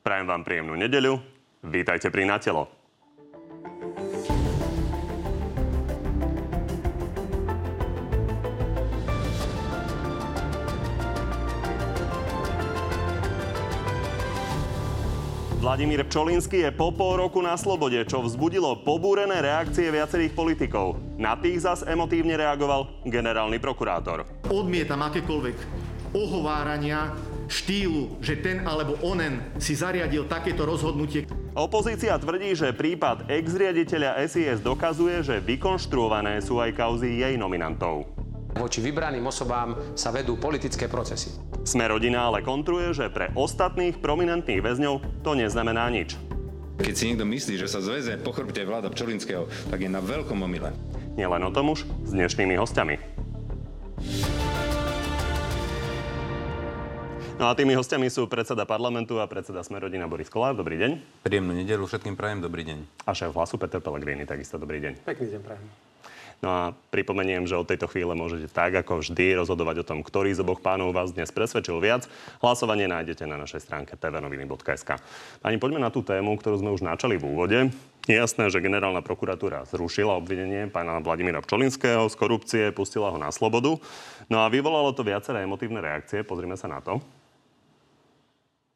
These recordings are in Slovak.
Prajem vám príjemnú nedeľu. Vítajte pri Natelo. Vladimír Pčolinský je po pol roku na slobode, čo vzbudilo pobúrené reakcie viacerých politikov. Na tých zas emotívne reagoval generálny prokurátor. Odmietam akékoľvek ohovárania štýlu, že ten alebo onen si zariadil takéto rozhodnutie. Opozícia tvrdí, že prípad ex-riaditeľa SIS dokazuje, že vykonštruované sú aj kauzy jej nominantov. Voči vybraným osobám sa vedú politické procesy. Sme rodina ale kontruje, že pre ostatných prominentných väzňov to neznamená nič. Keď si niekto myslí, že sa zväze po chrbte vláda Pčolinského, tak je na veľkom omyle. Nielen o tom už s dnešnými hostiami. No a tými hostiami sú predseda parlamentu a predseda Smerodina Boris Kolár. Dobrý deň. Príjemnú nedelu všetkým prajem, dobrý deň. A šéf hlasu Peter Pellegrini, takisto dobrý deň. Pekný deň prajem. No a pripomeniem, že od tejto chvíle môžete tak ako vždy rozhodovať o tom, ktorý z oboch pánov vás dnes presvedčil viac. Hlasovanie nájdete na našej stránke tvnoviny.sk. Pani, poďme na tú tému, ktorú sme už načali v úvode. Je jasné, že generálna prokuratúra zrušila obvinenie pána Vladimíra Pčolinského z korupcie, pustila ho na slobodu. No a vyvolalo to viaceré emotívne reakcie. Pozrime sa na to.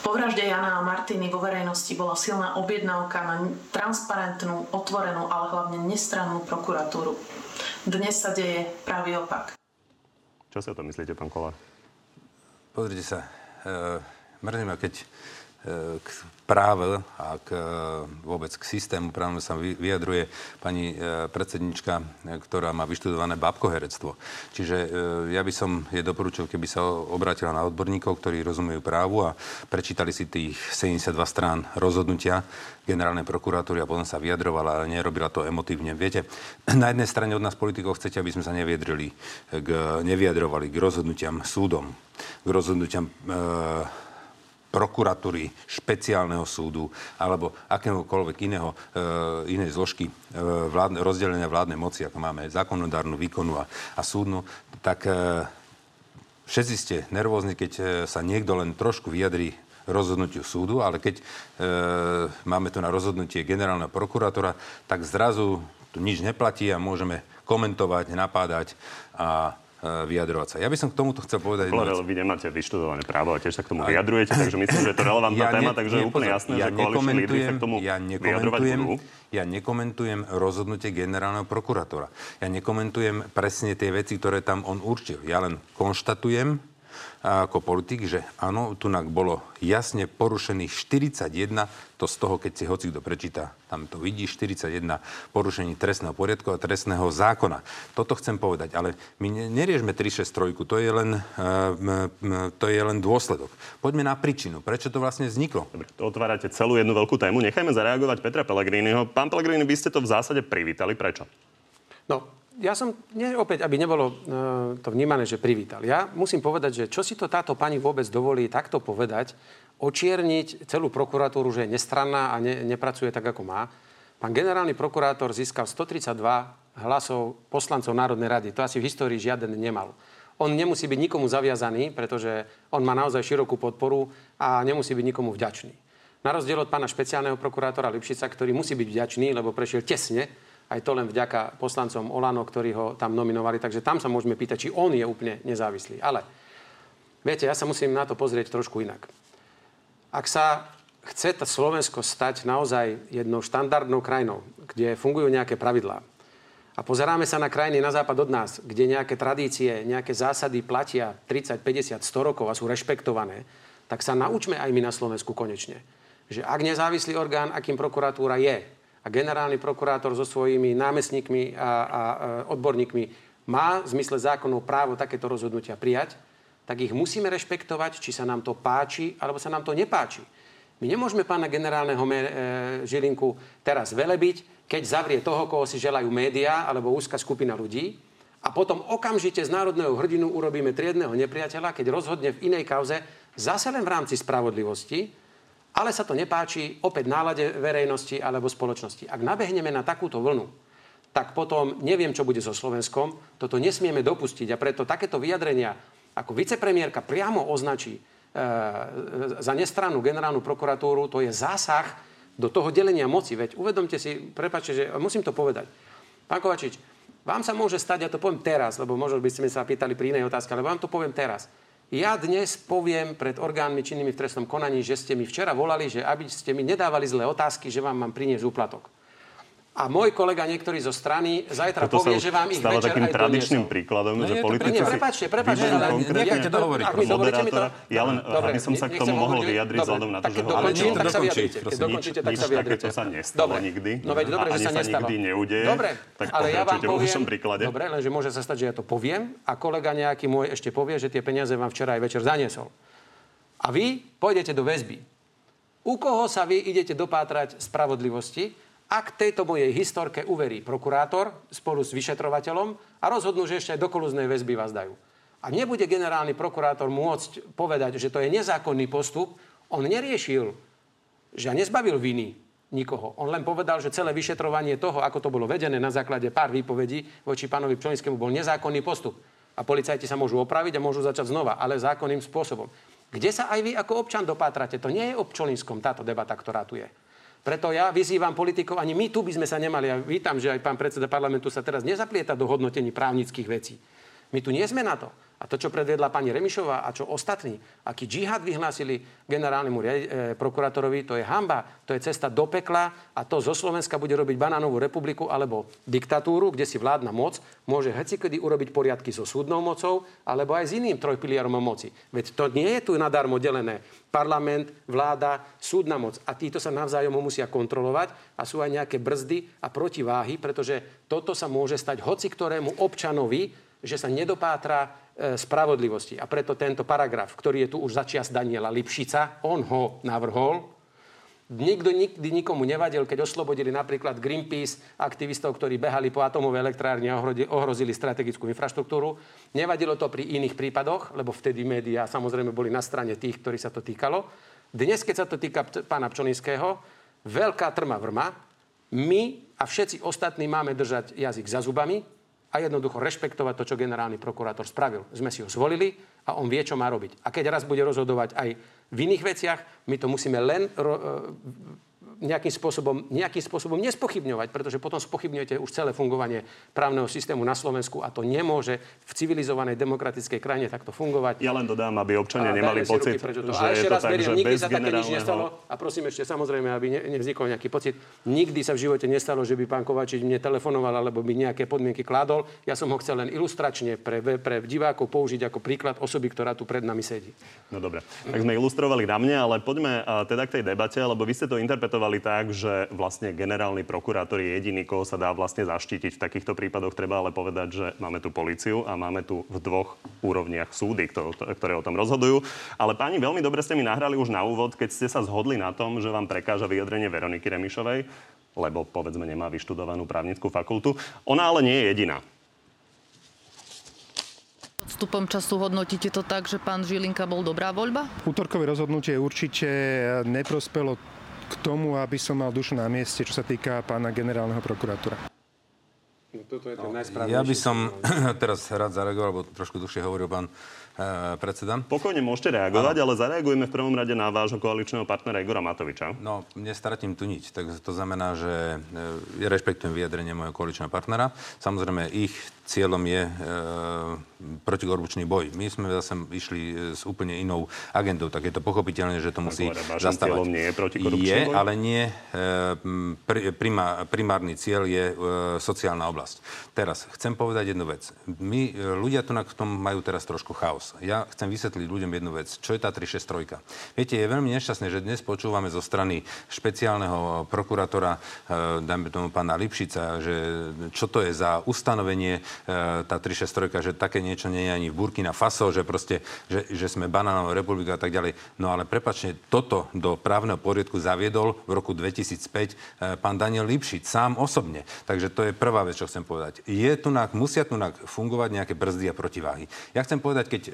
Po vražde Jana a Martiny vo verejnosti bola silná objednávka na transparentnú, otvorenú, ale hlavne nestrannú prokuratúru. Dnes sa deje pravý opak. Čo si o to myslíte, pán Kolár? Pozrite sa, e, mrzí ma, keď k práve a k, e, vôbec k systému právne sa vyjadruje pani e, predsednička, e, ktorá má vyštudované babkoherectvo. Čiže ja by som je doporučil, keby sa obrátila na odborníkov, ktorí rozumejú právu a prečítali si tých 72 strán rozhodnutia generálnej prokuratúry a potom sa vyjadrovala, ale nerobila to emotívne. Viete, na jednej strane od nás politikov chcete, aby sme sa neviedrili, k, nevyjadrovali k rozhodnutiam súdom, k rozhodnutiam e, prokuratúry, špeciálneho súdu alebo akéhokoľvek iného, e, inej zložky e, vládne, rozdelenia vládnej moci, ako máme zákonodárnu, výkonu a, a súdnu, tak e, všetci ste nervózni, keď e, sa niekto len trošku vyjadrí rozhodnutiu súdu, ale keď e, máme tu na rozhodnutie generálneho prokurátora, tak zrazu tu nič neplatí a môžeme komentovať, napádať a vyjadrovať sa. Ja by som k tomuto chcel povedať... Ale vy nemáte vyštudované právo a tiež sa k tomu vyjadrujete, takže myslím, že je to relevantná ja téma, ne, takže je úplne jasné, ja že koaliční lídry sa k tomu ja nekomentujem, ja nekomentujem rozhodnutie generálneho prokurátora. Ja nekomentujem presne tie veci, ktoré tam on určil. Ja len konštatujem, ako politik, že áno, tu bolo jasne porušených 41, to z toho, keď si hoci kto prečíta, tam to vidí, 41 porušení trestného poriadku a trestného zákona. Toto chcem povedať, ale my neriešme 363, to je len, uh, to je len dôsledok. Poďme na príčinu. Prečo to vlastne vzniklo? Dobre, to otvárate celú jednu veľkú tému. Nechajme zareagovať Petra Pellegriniho. Pán Pellegrini, vy ste to v zásade privítali. Prečo? No, ja som, nie, opäť, aby nebolo uh, to vnímané, že privítal. Ja musím povedať, že čo si to táto pani vôbec dovolí takto povedať, očierniť celú prokuratúru, že je nestranná a ne, nepracuje tak, ako má. Pán generálny prokurátor získal 132 hlasov poslancov Národnej rady. To asi v histórii žiaden nemal. On nemusí byť nikomu zaviazaný, pretože on má naozaj širokú podporu a nemusí byť nikomu vďačný. Na rozdiel od pána špeciálneho prokurátora Lipšica, ktorý musí byť vďačný, lebo prešiel tesne aj to len vďaka poslancom Olano, ktorí ho tam nominovali. Takže tam sa môžeme pýtať, či on je úplne nezávislý. Ale viete, ja sa musím na to pozrieť trošku inak. Ak sa chce Slovensko stať naozaj jednou štandardnou krajinou, kde fungujú nejaké pravidlá, a pozeráme sa na krajiny na západ od nás, kde nejaké tradície, nejaké zásady platia 30, 50, 100 rokov a sú rešpektované, tak sa naučme aj my na Slovensku konečne. Že ak nezávislý orgán, akým prokuratúra je, a generálny prokurátor so svojimi námestníkmi a, a odborníkmi má v zmysle zákonov právo takéto rozhodnutia prijať, tak ich musíme rešpektovať, či sa nám to páči, alebo sa nám to nepáči. My nemôžeme pána generálneho e, Žilinku teraz velebiť, keď zavrie toho, koho si želajú médiá alebo úzka skupina ľudí a potom okamžite z národného hrdinu urobíme triedného nepriateľa, keď rozhodne v inej kauze zase len v rámci spravodlivosti, ale sa to nepáči opäť nálade verejnosti alebo spoločnosti. Ak nabehneme na takúto vlnu, tak potom neviem, čo bude so Slovenskom. Toto nesmieme dopustiť a preto takéto vyjadrenia, ako vicepremiérka priamo označí, za nestrannú generálnu prokuratúru, to je zásah do toho delenia moci. Veď uvedomte si, prepáčte, že musím to povedať. Pán Kovačič, vám sa môže stať, ja to poviem teraz, lebo možno by ste sa pýtali pri inej otázke, ale vám to poviem teraz. Ja dnes poviem pred orgánmi činnými v trestnom konaní, že ste mi včera volali, že aby ste mi nedávali zlé otázky, že vám mám priniesť úplatok. A môj kolega niektorý zo strany zajtra Toto povie, že vám ich stáva večer takým aj tradičným doniesol. príkladom, No že politici... Nie, prepáčte, prepáčte, ale nechajte dohovoriť, ak mi dovolíte mi to... Ja len, Dobre, aby som sa k tomu mohol vyjadriť vzhľadom na to, že hovoríte dokončím, tak sa vyjadrite. Keď dokončíte, tak Nič sa vyjadrite. takéto sa nestalo nikdy. No veď dobre, že sa nestalo. nikdy neudeje. Dobre, ale ja vám poviem... Dobre, lenže môže sa stať, že ja to poviem a kolega nejaký môj ešte povie, že tie peniaze vám včera aj večer zaniesol. A vy pôjdete do väzby. U koho sa vy idete dopátrať spravodlivosti, ak tejto mojej historke uverí prokurátor spolu s vyšetrovateľom a rozhodnú, že ešte aj do kolúznej väzby vás dajú. A nebude generálny prokurátor môcť povedať, že to je nezákonný postup, on neriešil, že nezbavil viny nikoho. On len povedal, že celé vyšetrovanie toho, ako to bolo vedené na základe pár výpovedí voči pánovi Pčolinskému, bol nezákonný postup. A policajti sa môžu opraviť a môžu začať znova, ale zákonným spôsobom. Kde sa aj vy ako občan dopátrate? To nie je o Pčolinskom táto debata, ktorá tu je. Preto ja vyzývam politikov, ani my tu by sme sa nemali, ja vítam, že aj pán predseda parlamentu sa teraz nezaplieta do hodnotení právnických vecí. My tu nie sme na to. A to, čo predvedla pani Remišová a čo ostatní, aký džihad vyhlásili generálnemu e, prokurátorovi, to je hamba, to je cesta do pekla a to zo Slovenska bude robiť banánovú republiku alebo diktatúru, kde si vládna moc môže hecikedy urobiť poriadky so súdnou mocou alebo aj s iným trojpiliarom moci. Veď to nie je tu nadarmo delené. Parlament, vláda, súdna moc. A títo sa navzájom musia kontrolovať a sú aj nejaké brzdy a protiváhy, pretože toto sa môže stať hoci ktorému občanovi, že sa nedopátra e, spravodlivosti. A preto tento paragraf, ktorý je tu už začias Daniela Lipšica, on ho navrhol. Nikto nikdy nikomu nevadil, keď oslobodili napríklad Greenpeace, aktivistov, ktorí behali po atomovej elektrárne a ohrozi- ohrozili strategickú infraštruktúru. Nevadilo to pri iných prípadoch, lebo vtedy médiá samozrejme boli na strane tých, ktorí sa to týkalo. Dnes, keď sa to týka pána Pčolinského, veľká trma vrma. My a všetci ostatní máme držať jazyk za zubami a jednoducho rešpektovať to, čo generálny prokurátor spravil. Sme si ho zvolili a on vie, čo má robiť. A keď raz bude rozhodovať aj v iných veciach, my to musíme len ro- nejakým spôsobom, nejakým spôsobom nespochybňovať, pretože potom spochybňujete už celé fungovanie právneho systému na Slovensku a to nemôže v civilizovanej demokratickej krajine takto fungovať. Ja len dodám, aby občania A nemali pocit, že a je ešte to tak, beriem, že nikdy bez sa také nič generálneho... nestalo. A prosím ešte samozrejme, aby ne, nevznikol nejaký pocit. Nikdy sa v živote nestalo, že by pán Kovačič mne telefonoval alebo by nejaké podmienky kládol. Ja som ho chcel len ilustračne pre, pre divákov použiť ako príklad osoby, ktorá tu pred nami sedí. No dobre, tak sme ilustrovali na mne, ale poďme teda k tej debate, lebo vy ste to interpretovali tak, že vlastne generálny prokurátor je jediný, koho sa dá vlastne zaštítiť. V takýchto prípadoch treba ale povedať, že máme tu policiu a máme tu v dvoch úrovniach súdy, ktoré o tom rozhodujú. Ale páni, veľmi dobre ste mi nahrali už na úvod, keď ste sa zhodli na tom, že vám prekáža vyjadrenie Veroniky Remišovej, lebo povedzme nemá vyštudovanú právnickú fakultu. Ona ale nie je jediná. Odstupom času hodnotíte to tak, že pán Žilinka bol dobrá voľba? Útorkové rozhodnutie určite neprospelo k tomu, aby som mal dušu na mieste, čo sa týka pána generálneho prokurátora. No, toto je ten Ja by som teraz rád zareagoval, lebo trošku dlhšie hovoril pán e, predseda. Pokojne môžete reagovať, ale zareagujeme v prvom rade na vášho koaličného partnera Igora Matoviča. No, nestratím tu nič. Tak to znamená, že e, ja rešpektujem vyjadrenie môjho koaličného partnera. Samozrejme, ich cieľom je e, protikorupčný boj. My sme zase išli s úplne inou agendou, tak je to pochopiteľné, že to musí zastávať. cieľom nie je protikorupčný je, boj? ale nie. E, pri, prima, primárny cieľ je e, sociálna oblasť. Teraz, chcem povedať jednu vec. My, ľudia tu na tom majú teraz trošku chaos. Ja chcem vysvetliť ľuďom jednu vec. Čo je tá 363? Viete, je veľmi nešťastné, že dnes počúvame zo strany špeciálneho prokurátora, e, dajme tomu pána Lipšica, že čo to je za ustanovenie tá 363, že také niečo nie je ani v Burkina Faso, že proste, že, že sme banánová republika a tak ďalej. No ale prepačne, toto do právneho poriadku zaviedol v roku 2005 e, pán Daniel Lipšic sám osobne. Takže to je prvá vec, čo chcem povedať. Je tu musia tu fungovať nejaké brzdy a protiváhy. Ja chcem povedať, keď e,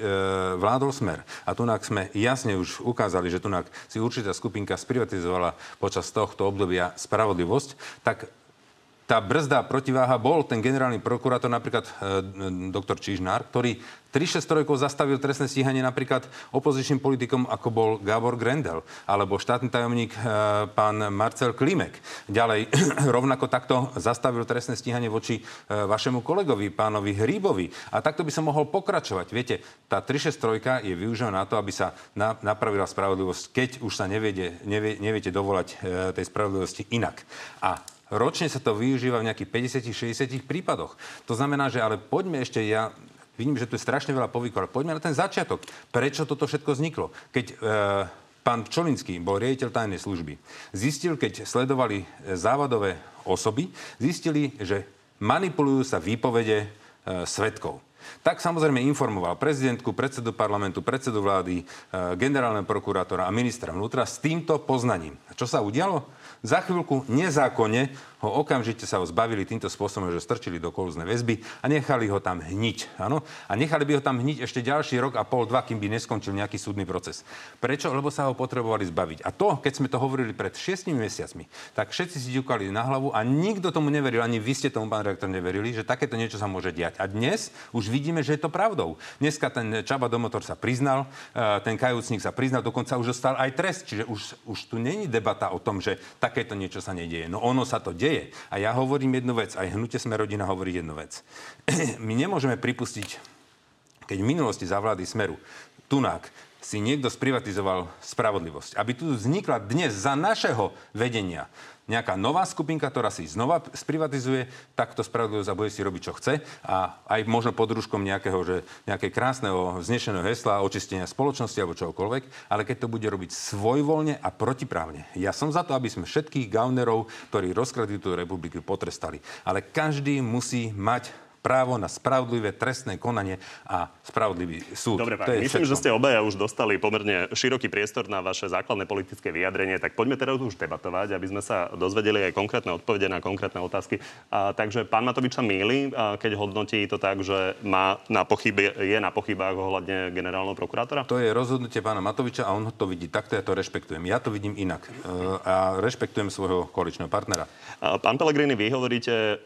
vládol smer a tu sme jasne už ukázali, že tu si určitá skupinka sprivatizovala počas tohto obdobia spravodlivosť, tak tá brzda protiváha bol ten generálny prokurátor, napríklad e, doktor Čižnár, ktorý 3-6 rokov zastavil trestné stíhanie napríklad opozičným politikom, ako bol Gábor Grendel, alebo štátny tajomník e, pán Marcel Klimek. Ďalej, rovnako takto zastavil trestné stíhanie voči e, vašemu kolegovi, pánovi Hríbovi. A takto by som mohol pokračovať. Viete, tá 363 je využívaná na to, aby sa na, napravila spravodlivosť, keď už sa neviete, nevie, neviete dovolať e, tej spravodlivosti inak. A Ročne sa to využíva v nejakých 50-60 prípadoch. To znamená, že ale poďme ešte, ja Vidím, že tu je strašne veľa povykov, ale poďme na ten začiatok. Prečo toto všetko vzniklo? Keď e, pán Pčolinský bol riaditeľ tajnej služby, zistil, keď sledovali e, závadové osoby, zistili, že manipulujú sa výpovede e, svetkov. Tak samozrejme informoval prezidentku, predsedu parlamentu, predsedu vlády, e, generálneho prokurátora a ministra vnútra s týmto poznaním. A čo sa udialo? Za chvíľku nezákonne ho okamžite sa ho zbavili týmto spôsobom, že strčili do kolúznej väzby a nechali ho tam hniť. Áno? A nechali by ho tam hniť ešte ďalší rok a pol, dva, kým by neskončil nejaký súdny proces. Prečo? Lebo sa ho potrebovali zbaviť. A to, keď sme to hovorili pred šiestimi mesiacmi, tak všetci si ďukali na hlavu a nikto tomu neveril, ani vy ste tomu, pán rektor, neverili, že takéto niečo sa môže diať. A dnes už vidíme, že je to pravdou. Dneska ten Čaba Domotor sa priznal, e, ten kajúcnik sa priznal, dokonca už dostal aj trest. Čiže už, už tu není debata o tom, že takéto niečo sa nedieje. No ono sa to deje. A ja hovorím jednu vec, aj hnutie sme rodina hovorí jednu vec. My nemôžeme pripustiť, keď v minulosti za vlády Smeru Tunák si niekto sprivatizoval spravodlivosť. Aby tu vznikla dnes za našeho vedenia nejaká nová skupinka, ktorá si znova sprivatizuje takto spravodlivosť a bude si robiť, čo chce. A aj možno pod rúškom nejakého, že nejaké krásneho znešeného hesla očistenia spoločnosti alebo čokoľvek, ale keď to bude robiť svojvoľne a protiprávne. Ja som za to, aby sme všetkých gaunerov, ktorí rozkradli tú republiku, potrestali. Ale každý musí mať právo na spravodlivé trestné konanie a spravodlivý súd. Dobre, pán, myslím, všetko. že ste obaja už dostali pomerne široký priestor na vaše základné politické vyjadrenie, tak poďme teraz už debatovať, aby sme sa dozvedeli aj konkrétne odpovede na konkrétne otázky. A, takže pán Matovič sa míli, keď hodnotí to tak, že má na pochybe, je na pochybách ohľadne generálneho prokurátora? To je rozhodnutie pána Matoviča a on to vidí takto, ja to rešpektujem. Ja to vidím inak e, a rešpektujem svojho koaličného partnera. A, pán Pelegrini, vy hovoríte,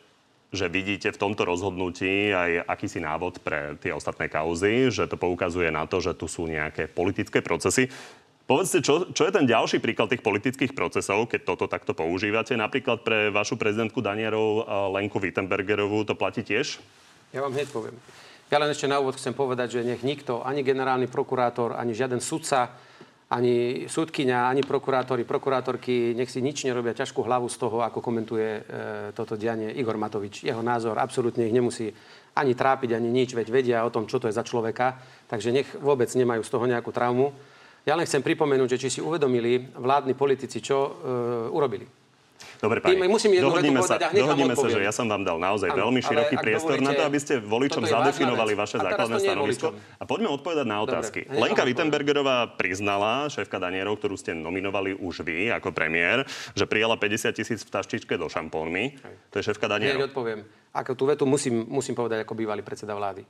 že vidíte v tomto rozhodnutí aj akýsi návod pre tie ostatné kauzy, že to poukazuje na to, že tu sú nejaké politické procesy. Povedzte, čo, čo je ten ďalší príklad tých politických procesov, keď toto takto používate? Napríklad pre vašu prezidentku Danierov Lenku Wittenbergerovú to platí tiež? Ja vám hneď poviem. Ja len ešte na úvod chcem povedať, že nech nikto, ani generálny prokurátor, ani žiaden sudca ani súdkyňa, ani prokurátori, prokurátorky, nech si nič nerobia ťažkú hlavu z toho, ako komentuje e, toto dianie Igor Matovič. Jeho názor absolútne ich nemusí ani trápiť, ani nič, veď vedia o tom, čo to je za človeka, takže nech vôbec nemajú z toho nejakú traumu. Ja len chcem pripomenúť, že či si uvedomili vládni politici, čo e, urobili. Dobre, pani, musím dohodníme sa, dohodníme sa, že ja som vám dal naozaj ano, veľmi široký priestor dovolíte, na to, aby ste voličom zadefinovali vaše základné stanovisko. A poďme odpovedať na otázky. Dobre, Lenka Wittenbergerová priznala, šéfka Danierov, ktorú ste nominovali už vy ako premiér, že prijala 50 tisíc v taštičke do šampónmi. To je šéfka Danierov. Ja odpoviem. Ako tú vetu musím, musím povedať ako bývalý predseda vlády.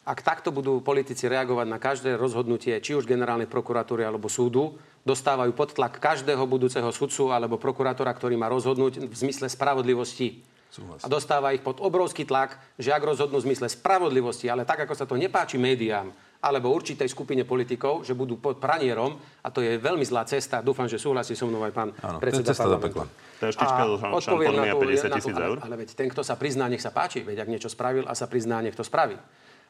Ak takto budú politici reagovať na každé rozhodnutie, či už generálnej prokuratúry alebo súdu, dostávajú pod tlak každého budúceho sudcu alebo prokurátora, ktorý má rozhodnúť v zmysle spravodlivosti. Súhlasím. A dostáva ich pod obrovský tlak, že ak rozhodnú v zmysle spravodlivosti, ale tak, ako sa to nepáči médiám, alebo určitej skupine politikov, že budú pod pranierom a to je veľmi zlá cesta. Dúfam, že súhlasí so mnou aj pán Áno, predseda to je parlamentu. To je a odpoviem na, to, 50 tisíc eur. Ale, ale veď ten, kto sa prizná, nech sa páči. Veď ak niečo spravil a sa prizná, nech to spraví.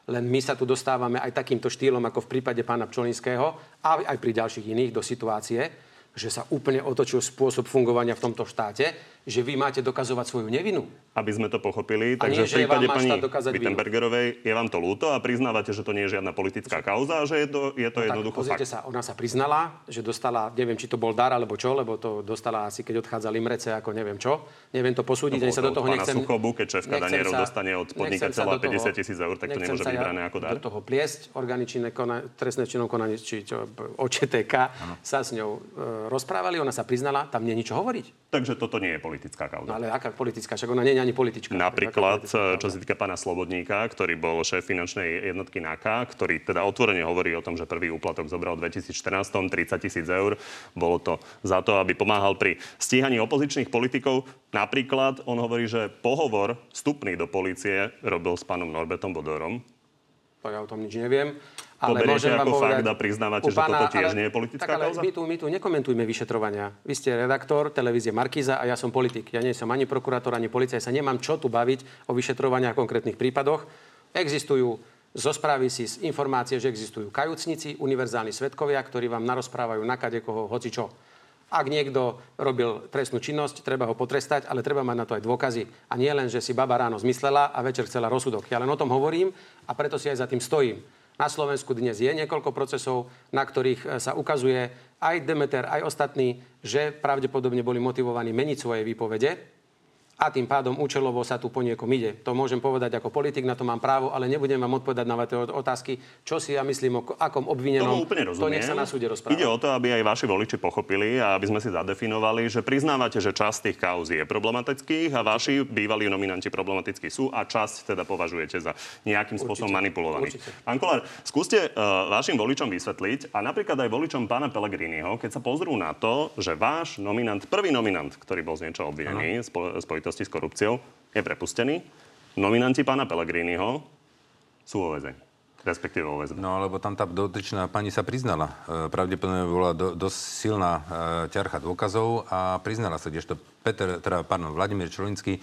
Len my sa tu dostávame aj takýmto štýlom, ako v prípade pána Pčolinského, a aj pri ďalších iných, do situácie, že sa úplne otočil spôsob fungovania v tomto štáte, že vy máte dokazovať svoju nevinu. Aby sme to pochopili, takže v prípade pani Wittenbergerovej je vám to ľúto a priznávate, že to nie je žiadna politická kauza a že je to, je to no jednoducho tak, fakt. sa, ona sa priznala, že dostala, neviem, či to bol dar alebo čo, lebo to dostala asi, keď odchádzali Mrece, ako neviem čo. Neviem to posúdiť, no, sa do toho nechcem... Suchobu, keď šéfka Danierov dostane od podnikateľa 50 tisíc eur, tak to nemôže byť brané ako dar. do toho pliesť, organičné trestné činom konanie, či čo, OČTK sa s ňou e, rozprávali, ona sa priznala, tam nie je nič hovoriť. Takže toto nie je politická kauza. ale aká politická? Však ona nie je ani politička. Napríklad, politická čo sa týka pána Slobodníka, ktorý bol šéf finančnej jednotky NAKA, ktorý teda otvorene hovorí o tom, že prvý úplatok zobral v 2014 30 tisíc eur. Bolo to za to, aby pomáhal pri stíhaní opozičných politikov. Napríklad on hovorí, že pohovor vstupný do policie robil s pánom Norbertom Bodorom. To ja o tom nič neviem. Ale beriete môžem vám ako povedať, fakt a priznávate, že toto tiež ale- nie je politická tak, ale kauza? My tu, my tu nekomentujme vyšetrovania. Vy ste redaktor televízie Markíza a ja som politik. Ja nie som ani prokurátor, ani policia. Ja sa nemám čo tu baviť o vyšetrovaniach konkrétnych prípadoch. Existujú zo správy si z informácie, že existujú kajúcnici, univerzálni svetkovia, ktorí vám narozprávajú na kade koho hoci čo. Ak niekto robil trestnú činnosť, treba ho potrestať, ale treba mať na to aj dôkazy. A nie len, že si baba ráno zmyslela a večer chcela rozsudok. Ja len o tom hovorím a preto si aj za tým stojím. Na Slovensku dnes je niekoľko procesov, na ktorých e, sa ukazuje aj Demeter, aj ostatní, že pravdepodobne boli motivovaní meniť svoje výpovede a tým pádom účelovo sa tu po niekom ide. To môžem povedať ako politik, na to mám právo, ale nebudem vám odpovedať na vaše otázky, čo si ja myslím o ko- akom obvinenom. Tomu úplne to rozumiem. nech sa na súde rozpráva. Ide o to, aby aj vaši voliči pochopili a aby sme si zadefinovali, že priznávate, že časť tých kauz je problematických a vaši bývalí nominanti problematickí sú a časť teda považujete za nejakým spôsobom manipulovaných. Pán Kolár, skúste uh, vašim voličom vysvetliť a napríklad aj voličom pána Pellegriniho, keď sa pozrú na to, že váš nominant, prvý nominant, ktorý bol z niečo obvinený spo- spojitosti s korupciou, je prepustený. Nominanti pána Pellegriniho sú vo väzení. Respektíve väzbe. No, lebo tam tá dotyčná pani sa priznala. E, Pravdepodobne bola do, dosť silná e, ťarcha dôkazov a priznala sa, kdežto Peter, teda, pardon, Vladimír Čolinský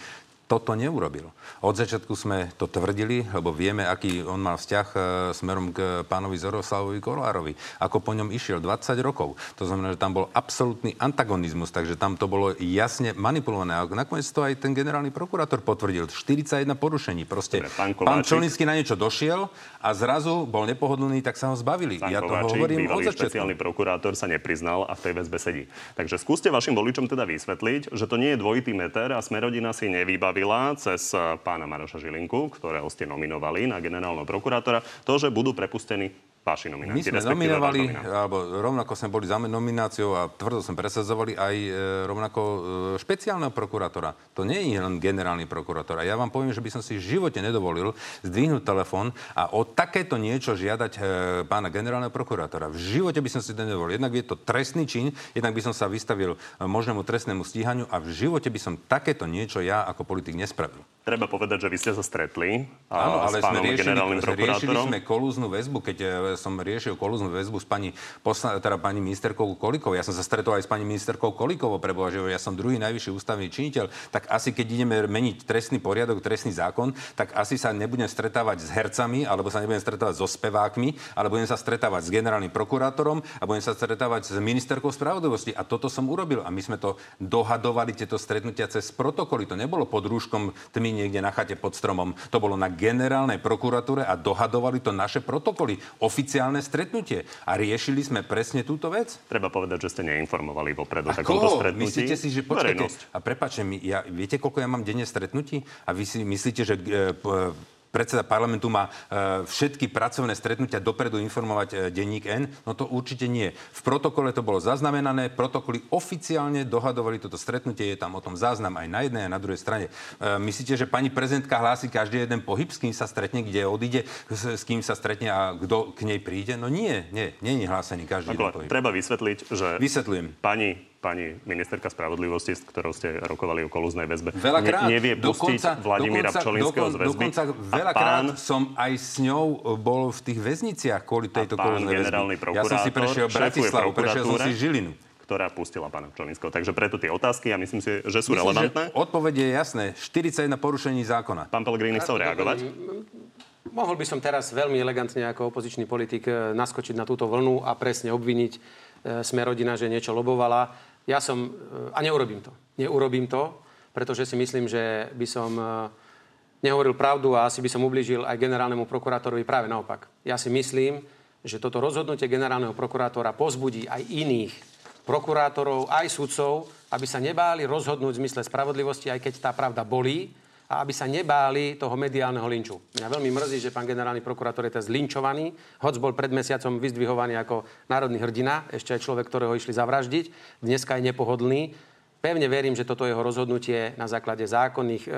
toto neurobil. Od začiatku sme to tvrdili, lebo vieme, aký on mal vzťah e, smerom k pánovi Zoroslavovi Kolárovi. Ako po ňom išiel 20 rokov. To znamená, že tam bol absolútny antagonizmus, takže tam to bolo jasne manipulované. A nakoniec to aj ten generálny prokurátor potvrdil. 41 porušení. Proste Dobre, pán pán Kováčik. Čolinský na niečo došiel a zrazu bol nepohodlný, tak sa ho zbavili. Pán ja to Kováčik, hovorím od začiatku. špeciálny prokurátor, sa nepriznal a v tej väzbe sedí. Takže skúste vašim voličom teda vysvetliť, že to nie je dvojitý meter a Smerodina si nevybavila cez eh, pána Maroša Žilinku, ktorého ste nominovali na generálneho prokurátora, to, že budú prepustení vaši My nominanti, sme respektíve váš nominovali, alebo rovnako sme boli za nomináciou a tvrdo sme presadzovali aj e, rovnako e, špeciálneho prokurátora. To nie je len generálny prokurátor. A ja vám poviem, že by som si v živote nedovolil zdvihnúť telefón a o takéto niečo žiadať e, pána generálneho prokurátora. V živote by som si to nedovolil. Jednak je to trestný čin, jednak by som sa vystavil možnému trestnému stíhaniu a v živote by som takéto niečo ja ako politik nespravil. Treba povedať, že vy ste sa stretli a, Áno, s ale sme pánom riešili, generálnym riešili prokurátorom. sme kolúznu väzbu, keď som riešil kolúznu väzbu s pani, posla, teda pani ministerkou Kolikovou. Ja som sa stretol aj s pani ministerkou Kolikovou, preboha, že ja som druhý najvyšší ústavný činiteľ. Tak asi keď ideme meniť trestný poriadok, trestný zákon, tak asi sa nebudem stretávať s hercami, alebo sa nebudem stretávať so spevákmi, ale budem sa stretávať s generálnym prokurátorom a budem sa stretávať s ministerkou spravodlivosti. A toto som urobil. A my sme to dohadovali, tieto stretnutia cez protokoly. To nebolo pod rúškom tmy niekde na chate pod stromom. To bolo na generálnej prokuratúre a dohadovali to naše protokoly. Oficiálne stretnutie. A riešili sme presne túto vec. Treba povedať, že ste neinformovali vopred o takomto stretnutí. Myslíte si, že počkajte, Verejnosť. a prepáčte mi, ja, viete, koľko ja mám denne stretnutí? A vy si myslíte, že e, predseda parlamentu má e, všetky pracovné stretnutia dopredu informovať e, denník N? No to určite nie. V protokole to bolo zaznamenané, protokoly oficiálne dohadovali toto stretnutie, je tam o tom záznam aj na jednej a na druhej strane. E, myslíte, že pani prezidentka hlási každý jeden pohyb, s kým sa stretne, kde odíde, s, kým sa stretne a kto k nej príde? No nie, nie, nie je hlásený každý jeden Ako, pohyb. treba vysvetliť, že Vysvetľujem. pani, pani ministerka spravodlivosti, s ktorou ste rokovali o kolúznej väzbe, Veľakrát. ne, nevie pustiť Vladimíra dokonca, Pčolinského z dokon- väzby. Dokonca veľakrát pán, som aj s ňou bol v tých väzniciach kvôli tejto kolúznej väzby. Ja som si prešiel Bratislavu, prešiel som si. Žilinu. ktorá pustila pána Pčolinského. Takže preto tie otázky, ja myslím si, že sú Myslím, relevantné. že odpoveď je jasné. 41 porušení zákona. Pán Pellegrini chcel reagovať. Mohol by som teraz veľmi elegantne ako opozičný politik e, naskočiť na túto vlnu a presne obviniť e, sme rodina, že niečo lobovala. Ja som, e, a neurobím to. Neurobím to, pretože si myslím, že by som e, nehovoril pravdu a asi by som ublížil aj generálnemu prokurátorovi práve naopak. Ja si myslím, že toto rozhodnutie generálneho prokurátora pozbudí aj iných prokurátorov, aj sudcov, aby sa nebáli rozhodnúť v zmysle spravodlivosti, aj keď tá pravda bolí, a aby sa nebáli toho mediálneho linču. Mňa veľmi mrzí, že pán generálny prokurátor je teraz zlinčovaný, hoc bol pred mesiacom vyzdvihovaný ako národný hrdina, ešte aj človek, ktorého išli zavraždiť, dneska je nepohodlný. Pevne verím, že toto jeho rozhodnutie na základe zákonných e,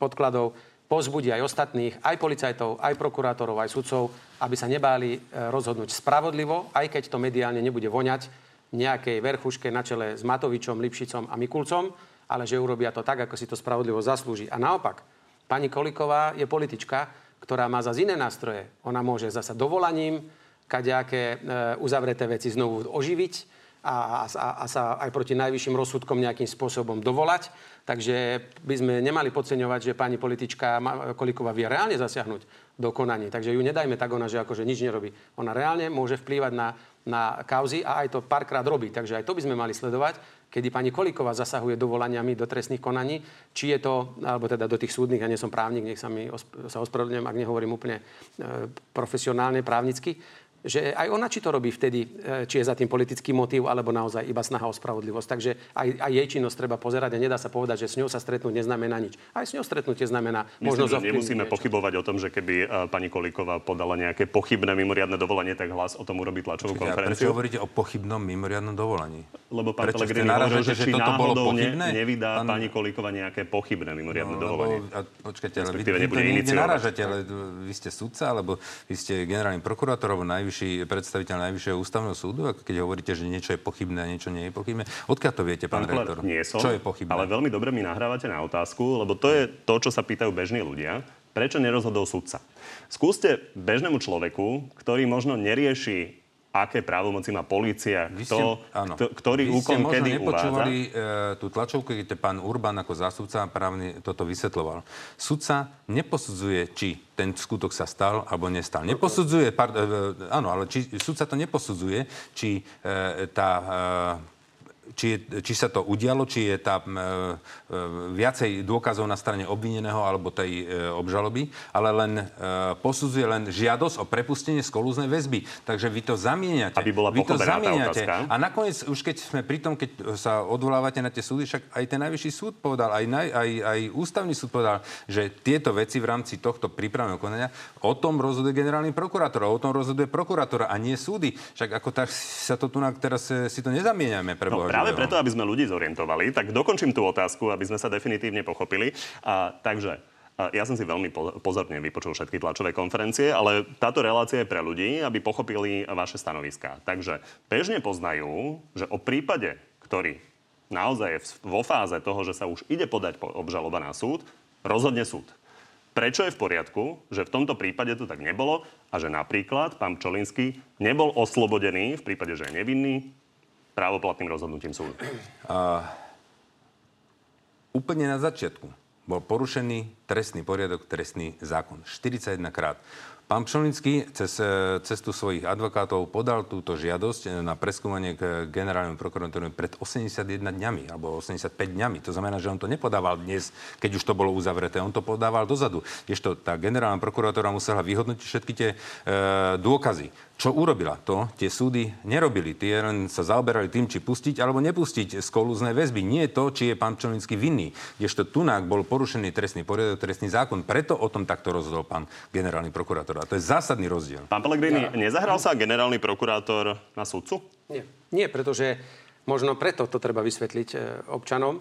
podkladov pozbudí aj ostatných, aj policajtov, aj prokurátorov, aj sudcov, aby sa nebáli e, rozhodnúť spravodlivo, aj keď to mediálne nebude voňať nejakej verchuške na čele s Matovičom, Lipšicom a Mikulcom, ale že urobia to tak, ako si to spravodlivo zaslúži. A naopak, pani Koliková je politička, ktorá má za iné nástroje. Ona môže zasa dovolaním kadejaké e, uzavreté veci znovu oživiť, a, a, a sa aj proti najvyšším rozsudkom nejakým spôsobom dovolať. Takže by sme nemali podceňovať, že pani politička Kolíková vie reálne zasiahnuť do konaní. Takže ju nedajme tak ona, že akože nič nerobí. Ona reálne môže vplývať na, na kauzy a aj to párkrát robí. Takže aj to by sme mali sledovať, kedy pani Kolíková zasahuje dovolaniami do trestných konaní, či je to, alebo teda do tých súdnych, ja nie som právnik, nech sa mi sa ospravedlňujem, ak nehovorím úplne e, profesionálne, právnicky, že aj ona či to robí vtedy, e, či je za tým politický motív, alebo naozaj iba snaha o spravodlivosť. Takže aj, aj jej činnosť treba pozerať a nedá sa povedať, že s ňou sa stretnúť neznamená nič. Aj s ňou stretnutie znamená Myslím, že nemusíme niečo. pochybovať o tom, že keby e, pani Kolíková podala nejaké pochybné mimoriadne dovolenie, tak hlas o tom urobí tlačovú Čiže, konferenciu. Prečo hovoríte o pochybnom mimoriadnom dovolení? Lebo pán prečo Pelegrini hovoril, že, že či toto bolo pochybné? Ne, nevydá pán... pani Kolíková nejaké pochybné mimoriadne no, dovolenie. Lebo, a, počkajte, ale vy, vy narážate, ale vy ste sudca, alebo vy ste generálny prokurátor, alebo najvyšší predstaviteľ Najvyššieho ústavného súdu, ako keď hovoríte, že niečo je pochybné a niečo nie je pochybné. Odkiaľ to viete, pán, pán rektor? Nie som, čo je pochybné? Ale veľmi dobre mi nahrávate na otázku, lebo to je to, čo sa pýtajú bežní ľudia. Prečo nerozhodol sudca? Skúste bežnému človeku, ktorý možno nerieši aké právomoci má policia, vy ste, áno. kto, ktorý vy úkon ste kedy nepočúvali uvádza. E, tú tlačovku, keď pán Urban ako zástupca právny toto vysvetloval. Sudca neposudzuje, či ten skutok sa stal alebo nestal. Neposudzuje, pard, e, áno, ale či, sudca to neposudzuje, či e, tá e, či, či sa to udialo, či je tam e, e, viacej dôkazov na strane obvineného alebo tej e, obžaloby, ale len e, posudzuje len žiadosť o prepustenie z kolúznej väzby. Takže vy to zamieňate. Aby bola vy to zamieňate. A nakoniec, už keď sme pri tom, keď sa odvolávate na tie súdy, však aj ten najvyšší súd povedal, aj, naj, aj, aj ústavný súd povedal, že tieto veci v rámci tohto prípravného konania o tom rozhoduje generálny prokurátor, o tom rozhoduje prokurátor a nie súdy. Však ako tak sa to tu teraz e, si to nezamieňame pre no, práve preto, aby sme ľudí zorientovali, tak dokončím tú otázku, aby sme sa definitívne pochopili. A, takže ja som si veľmi pozorne vypočul všetky tlačové konferencie, ale táto relácia je pre ľudí, aby pochopili vaše stanoviská. Takže bežne poznajú, že o prípade, ktorý naozaj je vo fáze toho, že sa už ide podať obžaloba na súd, rozhodne súd. Prečo je v poriadku, že v tomto prípade to tak nebolo a že napríklad pán Čolinský nebol oslobodený v prípade, že je nevinný právoplatným rozhodnutím súdu? Uh, úplne na začiatku bol porušený trestný poriadok, trestný zákon. 41 krát. Pán Pšolnický cez e, cestu svojich advokátov podal túto žiadosť na preskúmanie k generálnemu prokurátorovi pred 81 dňami alebo 85 dňami. To znamená, že on to nepodával dnes, keď už to bolo uzavreté. On to podával dozadu. Kdežto tá generálna prokurátora musela vyhodnotiť všetky tie e, dôkazy. Čo urobila? To tie súdy nerobili. Tie len sa zaoberali tým, či pustiť alebo nepustiť z kolúznej väzby. Nie to, či je pán Pčolinský vinný. Kdežto tunák bol porušený trestný poriadok, trestný zákon. Preto o tom takto rozhodol pán generálny prokurátor. A to je zásadný rozdiel. Pán Pellegrini, ja. nezahral sa generálny prokurátor na súdcu? Nie. Nie, pretože možno preto to treba vysvetliť e, občanom.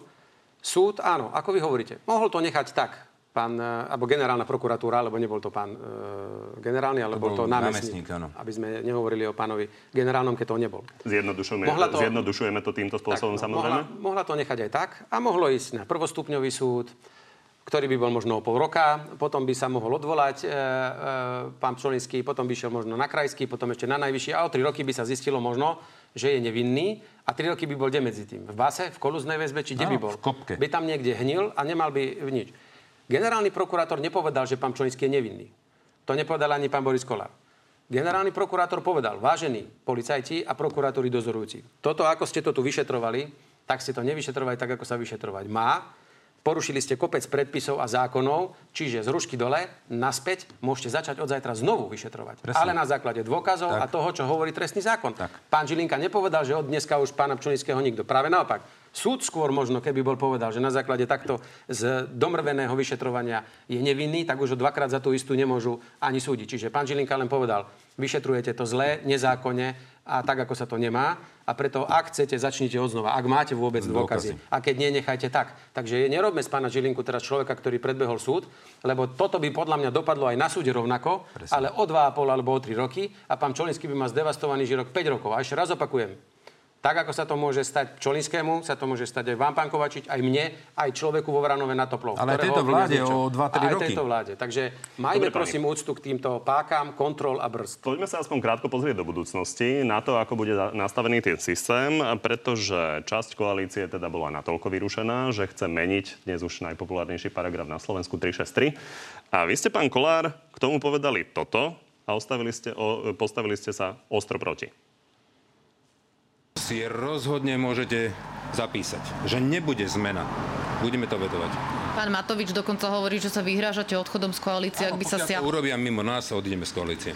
Súd, áno, ako vy hovoríte, mohol to nechať tak, pán, e, alebo generálna prokuratúra, alebo nebol to pán e, generálny, ale to bol to námestník. námestník aby sme nehovorili o pánovi generálnom, keď to nebol. Zjednodušujeme, to, zjednodušujeme to týmto spôsobom tak, samozrejme? Mohla, mohla to nechať aj tak a mohlo ísť na prvostupňový súd, ktorý by bol možno o pol roka, potom by sa mohol odvolať e, e, pán Pčolinský, potom by šiel možno na krajský, potom ešte na najvyšší a o tri roky by sa zistilo možno, že je nevinný a tri roky by bol kde medzi tým? V base, v kolúznej väzbe, či kde by bol? v kopke. By tam niekde hnil a nemal by nič. Generálny prokurátor nepovedal, že pán Čolinský je nevinný. To nepovedal ani pán Boris Kolár. Generálny prokurátor povedal, vážení policajti a prokurátori dozorujúci, toto, ako ste to tu vyšetrovali, tak ste to nevyšetrovali tak, ako sa vyšetrovať má. Porušili ste kopec predpisov a zákonov, čiže z rušky dole, naspäť, môžete začať od zajtra znovu vyšetrovať. Presne. Ale na základe dôkazov tak. a toho, čo hovorí trestný zákon. Tak. Pán Žilinka nepovedal, že od dneska už pána Pčolinského nikto. Práve naopak Súd skôr možno, keby bol povedal, že na základe takto z domrveného vyšetrovania je nevinný, tak už ho dvakrát za tú istú nemôžu ani súdiť. Čiže pán Žilinka len povedal, vyšetrujete to zle, nezákonne a tak, ako sa to nemá. A preto, ak chcete, začnite odznova. Ak máte vôbec dôkazy. A keď nie, nechajte tak. Takže nerobme z pána Žilinku teraz človeka, ktorý predbehol súd, lebo toto by podľa mňa dopadlo aj na súde rovnako, ale o 2,5 alebo o 3 roky a pán Čolinsky by mal zdevastovaný žirok 5 rokov. A ešte raz opakujem, tak ako sa to môže stať Čolinskému, sa to môže stať aj vám, pán Kovačič, aj mne, aj človeku vo Vranove na Toplov. Ale aj tejto vláde o 2-3 A aj roky. tejto vláde. Takže majme Dobre, pani. prosím úctu k týmto pákam, kontrol a brzd. Poďme sa aspoň krátko pozrieť do budúcnosti na to, ako bude nastavený ten systém, pretože časť koalície teda bola natoľko vyrušená, že chce meniť dnes už najpopulárnejší paragraf na Slovensku 363. A vy ste, pán Kolár, k tomu povedali toto a ostavili ste, postavili ste sa ostro proti. Si rozhodne môžete zapísať, že nebude zmena. Budeme to vetovať. Pán Matovič dokonca hovorí, že sa vyhrážate odchodom z koalície, ak by sa Pokiaľ sia... to urobia mimo nás, odídeme z koalície.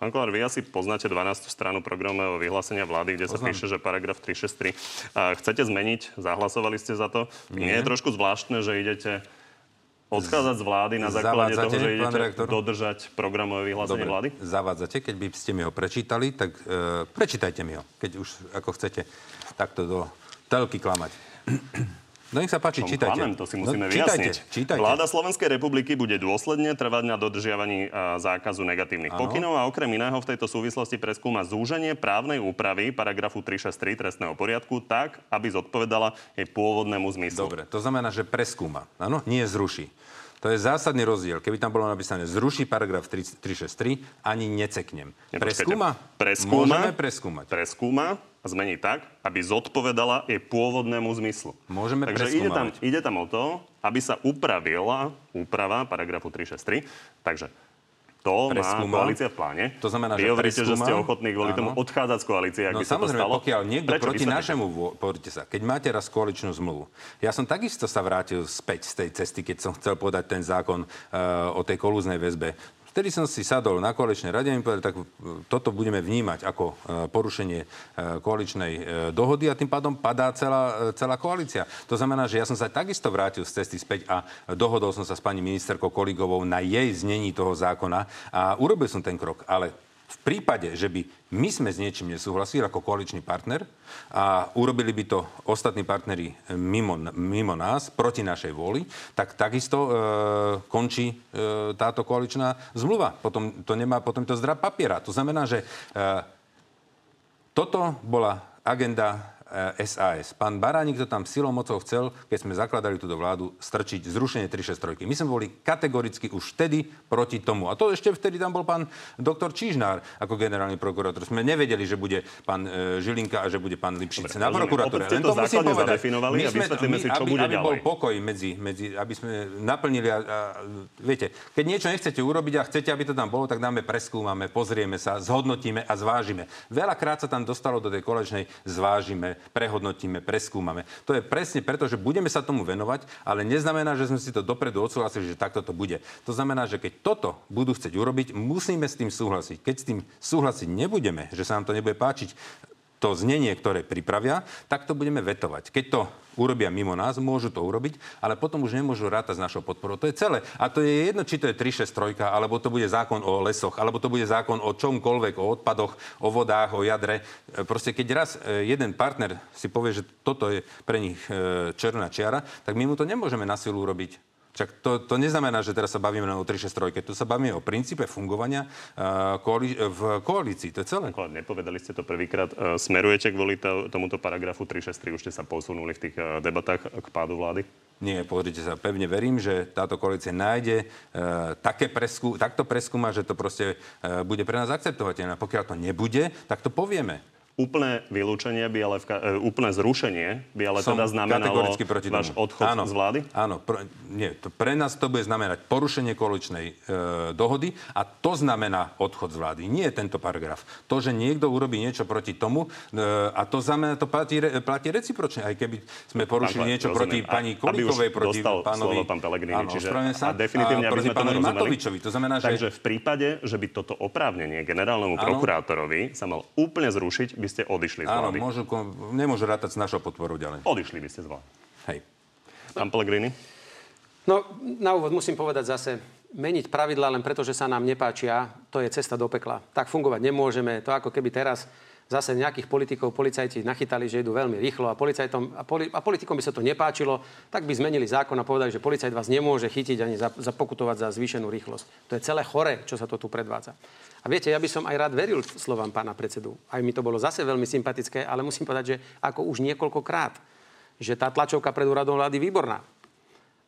Pán Kolár, vy asi poznáte 12. stranu programového vyhlásenia vlády, kde sa Poznám. píše, že paragraf 363 a chcete zmeniť, zahlasovali ste za to. Nie, je trošku zvláštne, že idete odchádzať z vlády na základe toho, že idete redaktor? dodržať programové vyhlásenie vlády? zavádzate, keď by ste mi ho prečítali, tak e, prečítajte mi ho, keď už ako chcete takto do telky klamať. No nech sa páči, čítajte. klamem, to si musíme no, vyjasniť. čítajte, čítajte. Vláda Slovenskej republiky bude dôsledne trvať na dodržiavaní a, zákazu negatívnych Áno. pokynov a okrem iného v tejto súvislosti preskúma zúženie právnej úpravy paragrafu 363 trestného poriadku tak, aby zodpovedala jej pôvodnému zmyslu. Dobre, to znamená, že preskúma, áno, nie zruší. To je zásadný rozdiel. Keby tam bolo napísané zruší paragraf 3- 363, ani neceknem. Preskúma? Preskúma. Môžeme preskúmať. Preskúma a zmení tak, aby zodpovedala jej pôvodnému zmyslu. Môžeme Takže ide tam, ide tam o to, aby sa upravila úprava paragrafu 363. Takže to má Preskúma. koalícia v pláne. To znamená, Vy že hovoríte, že ste ochotní kvôli tomu odchádzať z koalície, ak No by sa to stalo. pokiaľ niekto Prečo? proti našemu, pozrite sa, keď máte raz koaličnú zmluvu, ja som takisto sa vrátil späť z tej cesty, keď som chcel podať ten zákon uh, o tej kolúznej väzbe. Vtedy som si sadol na koaličnej rade a mi povedali, tak e, toto budeme vnímať ako e, porušenie e, koaličnej dohody a tým pádom padá celá, celá koalícia. To znamená, že ja som sa takisto vrátil z cesty späť a dohodol som sa s pani ministerkou Koligovou na jej znení toho zákona a urobil som ten krok. Ale v prípade, že by my sme s niečím nesúhlasili ako koaličný partner a urobili by to ostatní partneri mimo, mimo nás, proti našej vôli, tak takisto e, končí e, táto koaličná zmluva. Potom to nemá, potom to zdra papiera. To znamená, že e, toto bola agenda SAS. Pán Baránik to tam silou mocou chcel, keď sme zakladali túto vládu, strčiť zrušenie 363. My sme boli kategoricky už vtedy proti tomu. A to ešte vtedy tam bol pán doktor Čížnár ako generálny prokurátor. Sme nevedeli, že bude pán e, Žilinka a že bude pán Lipšic na rozumiem. prokuratúre. Len to to musím povedať. zadefinovali a vysvetlíme si, čo aby, bude aby bol ďalej. pokoj medzi, medzi, aby sme naplnili a, a, viete, keď niečo nechcete urobiť a chcete, aby to tam bolo, tak dáme preskúmame, pozrieme sa, zhodnotíme a zvážime. Veľakrát sa tam dostalo do tej kolečnej zvážime, prehodnotíme, preskúmame. To je presne preto, že budeme sa tomu venovať, ale neznamená, že sme si to dopredu odsúhlasili, že takto to bude. To znamená, že keď toto budú chcieť urobiť, musíme s tým súhlasiť. Keď s tým súhlasiť nebudeme, že sa nám to nebude páčiť, to znenie, ktoré pripravia, tak to budeme vetovať. Keď to urobia mimo nás, môžu to urobiť, ale potom už nemôžu rátať s našou podporou. To je celé. A to je jedno, či to je 363, alebo to bude zákon o lesoch, alebo to bude zákon o čomkoľvek, o odpadoch, o vodách, o jadre. E, Proste keď raz e, jeden partner si povie, že toto je pre nich e, černá čiara, tak my mu to nemôžeme na silu urobiť. Čak to, to neznamená, že teraz sa bavíme len o 363. Tu sa bavíme o princípe fungovania uh, koali- v koalícii. To je celé. Kolár, nepovedali ste to prvýkrát. E, Smerujete kvôli to, tomuto paragrafu 363, už ste sa posunuli v tých e, debatách k pádu vlády? Nie, pozrite sa, pevne verím, že táto koalícia nájde e, také preskú, takto preskúma, že to proste e, bude pre nás akceptovateľné. Pokiaľ to nebude, tak to povieme. Úplné vylúčenie by ale, v, e, úplné zrušenie by ale Som teda znamenalo proti tomu. váš odchod áno, z vlády? Áno, pr- nie, to pre nás to bude znamenať porušenie koaličnej e, dohody a to znamená odchod z vlády. Nie tento paragraf. To, že niekto urobí niečo proti tomu e, a to znamená, to platí, re, platí recipročne. Aj keby sme porušili niečo rozumiem. proti A- pani aby už Kolíkovej, proti pánovi... slovo pán Áno, čiže- sa. a definitívne, aby proti sme tomu. Matovičovi. To znamená, že... Takže v prípade, že by toto oprávnenie generálnemu Áno. prokurátorovi sa mal úplne zrušiť, by ste odišli z Áno, vlády. môžu, kon- nemôžu rátať s našou podporou ďalej. Odišli by ste z vlády. Hej. Pán Pellegrini? No, na úvod musím povedať zase, meniť pravidlá len preto, že sa nám nepáčia, to je cesta do pekla. Tak fungovať nemôžeme. To ako keby teraz zase nejakých politikov policajti nachytali, že idú veľmi rýchlo a, policajtom, a, poli, a politikom by sa to nepáčilo, tak by zmenili zákon a povedali, že policajt vás nemôže chytiť ani za, zapokutovať za zvýšenú rýchlosť. To je celé chore, čo sa to tu predvádza. A viete, ja by som aj rád veril slovám pána predsedu. Aj mi to bolo zase veľmi sympatické, ale musím povedať, že ako už niekoľkokrát, že tá tlačovka pred úradom vlády výborná.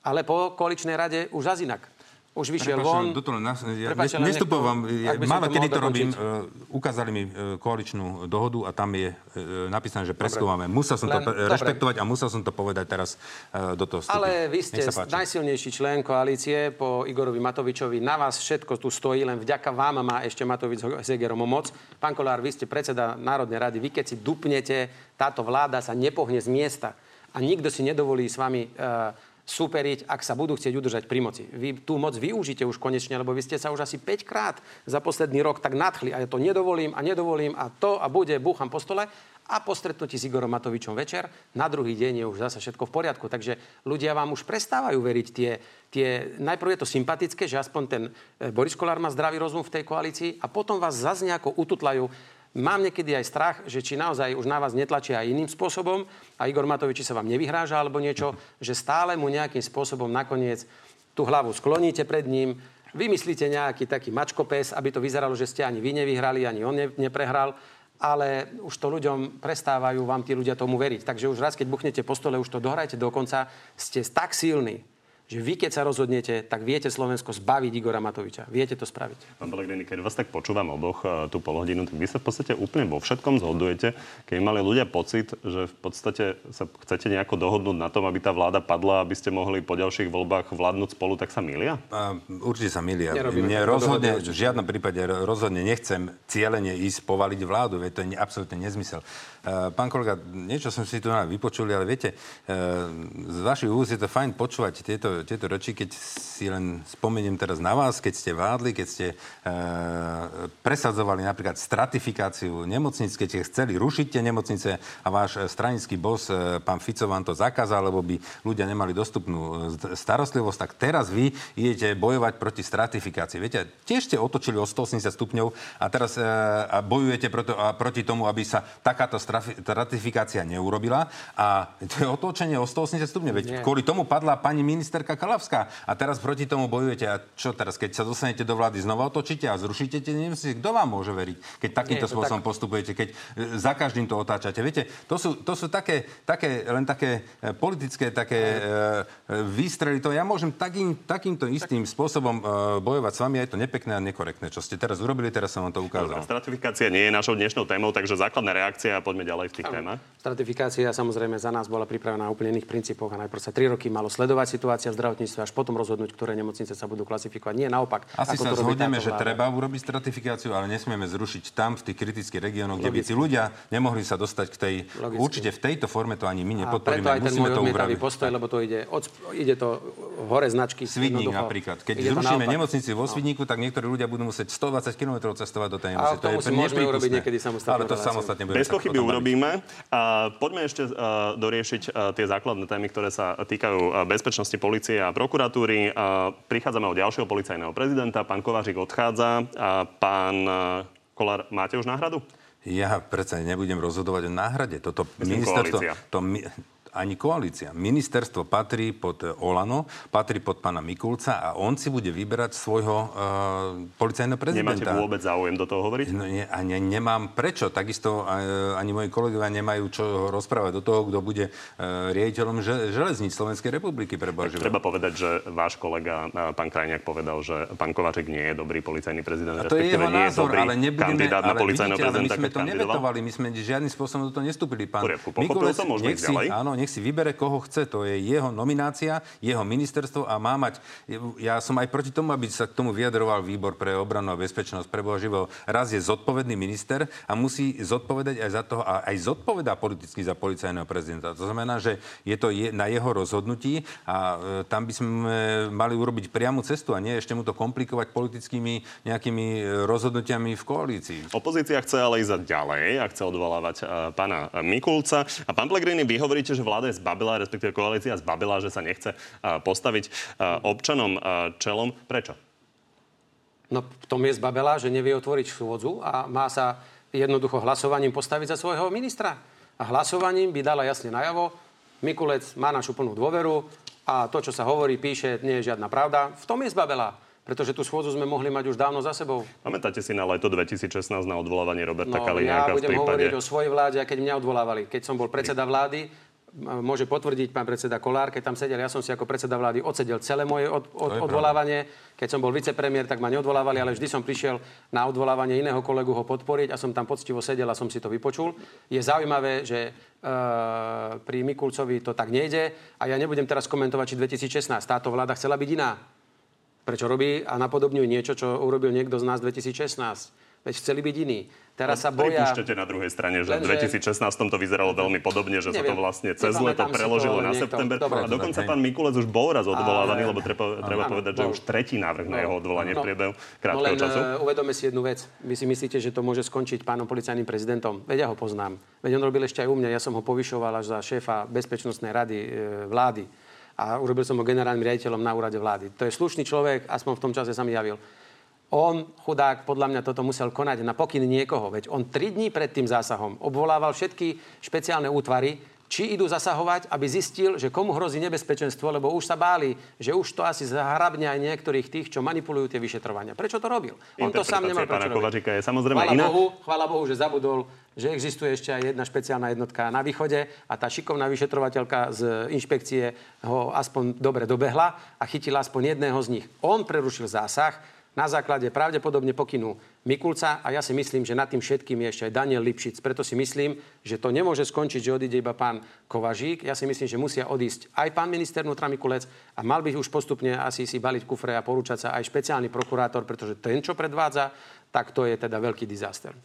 Ale po koaličnej rade už zase inak. Už vyšiel von. do toho, nas, ja nestupujem som málo to kedy to robím, uh, ukázali mi uh, koaličnú dohodu a tam je uh, napísané, že preskúmame. Musel som to Len- pre- dobre. rešpektovať a musel som to povedať teraz uh, do toho vstúpiť. Ale vy ste najsilnejší člen koalície po Igorovi Matovičovi. Na vás všetko tu stojí, len vďaka vám má ešte Matovič s Hegerom o moc. Pán Kolár, vy ste predseda Národnej rady. Vy keď si dupnete, táto vláda sa nepohne z miesta. A nikto si nedovolí s vami uh, superiť, ak sa budú chcieť udržať pri moci. Vy tú moc využite už konečne, lebo vy ste sa už asi 5 krát za posledný rok tak nadchli a ja to nedovolím a nedovolím a to a bude, búcham po stole a po stretnutí s Igorom Matovičom večer, na druhý deň je už zase všetko v poriadku. Takže ľudia vám už prestávajú veriť tie, tie... Najprv je to sympatické, že aspoň ten e, Boris Kolár má zdravý rozum v tej koalícii a potom vás zase nejako ututlajú. Mám niekedy aj strach, že či naozaj už na vás netlačia aj iným spôsobom a Igor Matovič či sa vám nevyhráža alebo niečo, že stále mu nejakým spôsobom nakoniec tú hlavu skloníte pred ním, vymyslíte nejaký taký mačkopes, aby to vyzeralo, že ste ani vy nevyhrali, ani on ne, neprehral, ale už to ľuďom prestávajú vám tí ľudia tomu veriť. Takže už raz, keď buchnete po stole, už to dohrajte do konca, ste tak silní, že vy, keď sa rozhodnete, tak viete Slovensko zbaviť Igora Matoviča. Viete to spraviť. Pán Pellegrini, keď vás tak počúvam oboch eh, tú pol hodinu, tak vy sa v podstate úplne vo všetkom zhodujete. Keď mali ľudia pocit, že v podstate sa chcete nejako dohodnúť na tom, aby tá vláda padla, aby ste mohli po ďalších voľbách vládnuť spolu, tak sa milia? A, určite sa milia. Nerobíme Mne rozhodne, v žiadnom prípade ro- rozhodne nechcem cieľene ísť povaliť vládu, veď to je ne- absolútne nezmysel. Uh, pán kolega, niečo som si tu na vypočuli, ale viete, uh, z vašich úst je to fajn počúvať tieto, tieto reči, keď si len spomeniem teraz na vás, keď ste vládli, keď ste uh, presadzovali napríklad stratifikáciu nemocnic, keď ste chceli rušiť tie nemocnice a váš eh, stranický bos, eh, pán Fico, vám to zakázal, lebo by ľudia nemali dostupnú eh, starostlivosť, tak teraz vy idete bojovať proti stratifikácii. Viete, tiež ste otočili o 180 stupňov a teraz e, a bojujete proti, a proti tomu, aby sa takáto stratifikácia neurobila. A to je otočenie o 180 stupňov. Veď kvôli tomu padla pani ministerka Kalavská. A teraz proti tomu bojujete. A čo teraz, keď sa dostanete do vlády, znova otočíte a zrušíte tie nemocnice? Kto vám môže veriť, keď takýmto Nie, spôsobom tak. postupujete, keď e, za každým to otáčate? Viete, to sú, to sú také, také, len také e, politické také e, e, výstrely. To ja môžem takým, takýmto istým spôsobom e, bojovať s vami. Je to nepekné a nekorektné, čo ste teraz urobili, teraz som vám to ukázal. stratifikácia nie je našou dnešnou témou, takže základná reakcia a poďme ďalej v tých témach. Stratifikácia samozrejme za nás bola pripravená na úplne iných princípoch a najprv sa tri roky malo sledovať situácia v zdravotníctve, až potom rozhodnúť, ktoré nemocnice sa budú klasifikovať. Nie naopak. Asi ako sa to zhodneme, že treba urobiť stratifikáciu, ale nesmieme zrušiť tam, v tých kritických regiónoch, kde by tí ľudia nemohli sa dostať k tej... Logicky. Určite v tejto forme to ani my A nepodporíme. preto aj ten Musíme môj to odmietavý postoj, lebo to ide, od, ide to hore značky. Svidník jednoducho. napríklad. Keď Ide to zrušíme nemocnici vo Svidníku, tak niektorí ľudia budú musieť 120 km cestovať do tej A nemocnice. tomu si môžeme urobiť niekedy samostatnú Ale to samostatne budeme Bez pochyby urobíme. A poďme ešte uh, doriešiť uh, tie základné témy, ktoré sa týkajú uh, bezpečnosti policie a prokuratúry. Prichádzame od ďalšieho policajného prezidenta. Pán Kováčik odchádza. A pán uh, Kolár, máte už náhradu? Ja predsa nebudem rozhodovať o náhrade. Toto Myslím, ministerstvo... koalícia. To, ani koalícia. Ministerstvo patrí pod e, Olano, patrí pod pána Mikulca a on si bude vyberať svojho uh, policajného Nemáte prezidenta. vôbec záujem do toho hovoriť? No, ne, nemám prečo. Takisto uh, ani moji kolegovia nemajú čo rozprávať do toho, kto bude uh, riaditeľom že, železníc Slovenskej republiky pre. Treba povedať, že váš kolega, pán Krajniak, povedal, že pán Kováček nie je dobrý policajný prezident, A to je jeho je názor, dobrý ale nebudeme, kandidát na ale policajného vidíte, ale my prezidenta, sme to nevetovali, my sme žiadnym spôsobom do toho nestúpili. Pán poriadku, pochopil som, môžeme nech si, áno, nech si vybere, koho chce. To je jeho nominácia, jeho ministerstvo a má mať... Ja som aj proti tomu, aby sa k tomu vyjadroval výbor pre obranu a bezpečnosť pre Boha živého. Raz je zodpovedný minister a musí zodpovedať aj za toho, a aj zodpovedá politicky za policajného prezidenta. To znamená, že je to je, na jeho rozhodnutí a e, tam by sme mali urobiť priamu cestu a nie ešte mu to komplikovať politickými nejakými e, rozhodnutiami v koalícii. Opozícia chce ale ísť ďalej a chce odvolávať uh, pána Mikulca. A pán Pellegrini, vy hovoríte, že vláda je zbabila, respektíve koalícia zbabila, že sa nechce postaviť občanom čelom. Prečo? No v tom je zbabela, že nevie otvoriť schôdzu a má sa jednoducho hlasovaním postaviť za svojho ministra. A hlasovaním by dala jasne najavo, Mikulec má našu plnú dôveru a to, čo sa hovorí, píše, nie je žiadna pravda. V tom je zbabela pretože tú schôdzu sme mohli mať už dávno za sebou. Pamätáte si na leto 2016 na odvolávanie Roberta no, Kaliňáka ja budem v prípade... hovoriť o svojej vláde, a keď mňa odvolávali. Keď som bol predseda vlády, môže potvrdiť pán predseda Kolár, keď tam sedel, ja som si ako predseda vlády odsedel celé moje od, od, odvolávanie. Keď som bol vicepremiér, tak ma neodvolávali, ale vždy som prišiel na odvolávanie iného kolegu ho podporiť a som tam poctivo sedel a som si to vypočul. Je zaujímavé, že e, pri Mikulcovi to tak nejde a ja nebudem teraz komentovať, či 2016 táto vláda chcela byť iná. Prečo robí a napodobňuje niečo, čo urobil niekto z nás 2016 Veď chceli byť iní. Teraz sa boja... Pripúšťate na druhej strane, že v 2016 to vyzeralo veľmi podobne, že neviem, sa to vlastne cez leto preložilo na niekto, september. Dobre, a dokonca pán Mikulec už bol raz odvolávaný, lebo treba, treba povedať, že už tretí návrh na jeho odvolanie v priebehu krátkeho no len, času. Uh, uvedome si jednu vec. Vy si myslíte, že to môže skončiť pánom policajným prezidentom? Veď ja ho poznám. Veď on robil ešte aj u mňa. Ja som ho povyšoval až za šéfa Bezpečnostnej rady e, vlády a urobil som ho generálnym riaditeľom na úrade vlády. To je slušný človek, aspoň v tom čase sa mi javil. On, chudák, podľa mňa toto musel konať na pokyn niekoho. Veď on tri dní pred tým zásahom obvolával všetky špeciálne útvary, či idú zasahovať, aby zistil, že komu hrozí nebezpečenstvo, lebo už sa báli, že už to asi zahrabne aj niektorých tých, čo manipulujú tie vyšetrovania. Prečo to robil? On to sám nemal prečo robiť. je samozrejme chvala iná. Bohu, chvala Bohu, že zabudol, že existuje ešte aj jedna špeciálna jednotka na východe a tá šikovná vyšetrovateľka z inšpekcie ho aspoň dobre dobehla a chytila aspoň jedného z nich. On prerušil zásah, na základe pravdepodobne pokynu Mikulca a ja si myslím, že nad tým všetkým je ešte aj Daniel Lipšic. Preto si myslím, že to nemôže skončiť, že odíde iba pán Kovažík. Ja si myslím, že musia odísť aj pán minister vnútra Mikulec a mal by už postupne asi si baliť kufre a porúčať sa aj špeciálny prokurátor, pretože ten, čo predvádza, tak to je teda veľký disaster.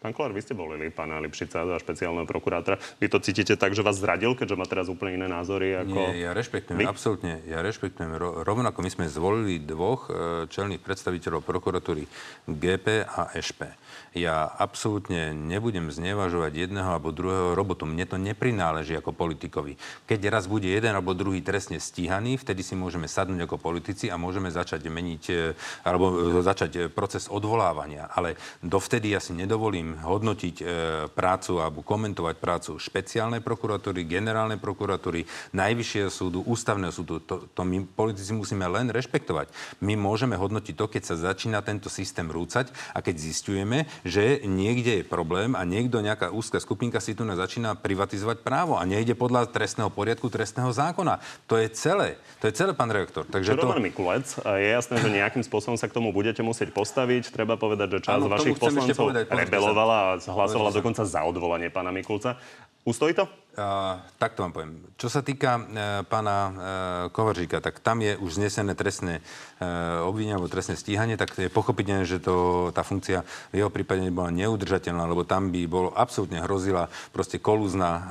Pán Kolár, vy ste volili pána Lipšica za špeciálneho prokurátora. Vy to cítite tak, že vás zradil, keďže má teraz úplne iné názory? Ako... Nie, ja rešpektujem, vy? absolútne. Ja rešpektujem. Rovnako my sme zvolili dvoch e, čelných predstaviteľov prokuratúry GP a ŠP ja absolútne nebudem znevažovať jedného alebo druhého robotu. Mne to neprináleží ako politikovi. Keď raz bude jeden alebo druhý trestne stíhaný, vtedy si môžeme sadnúť ako politici a môžeme začať meniť e, alebo e, začať e, proces odvolávania. Ale dovtedy ja si nedovolím hodnotiť prácu alebo komentovať prácu špeciálnej prokuratúry, generálnej prokuratúry, najvyššieho súdu, ústavného súdu. To, to my politici musíme len rešpektovať. My môžeme hodnotiť to, keď sa začína tento systém rúcať a keď zistujeme, že niekde je problém a niekto, nejaká úzka skupinka si tu začína privatizovať právo a nejde podľa trestného poriadku, trestného zákona. To je celé. To je celé, pán rektor. Takže to... Roman Mikulec, je jasné, že nejakým spôsobom sa k tomu budete musieť postaviť. Treba povedať, že časť vašich poslancov rebelovala a hlasovala dokonca za odvolanie pána Mikulca. Ustojí to? Uh, takto vám poviem. Čo sa týka uh, pána uh, Kovaržíka, tak tam je už znesené trestné uh, obvinenie alebo trestné stíhanie, tak je pochopiteľné, že to, tá funkcia v jeho prípade nebola neudržateľná, lebo tam by bolo absolútne hrozila proste kolúzna uh,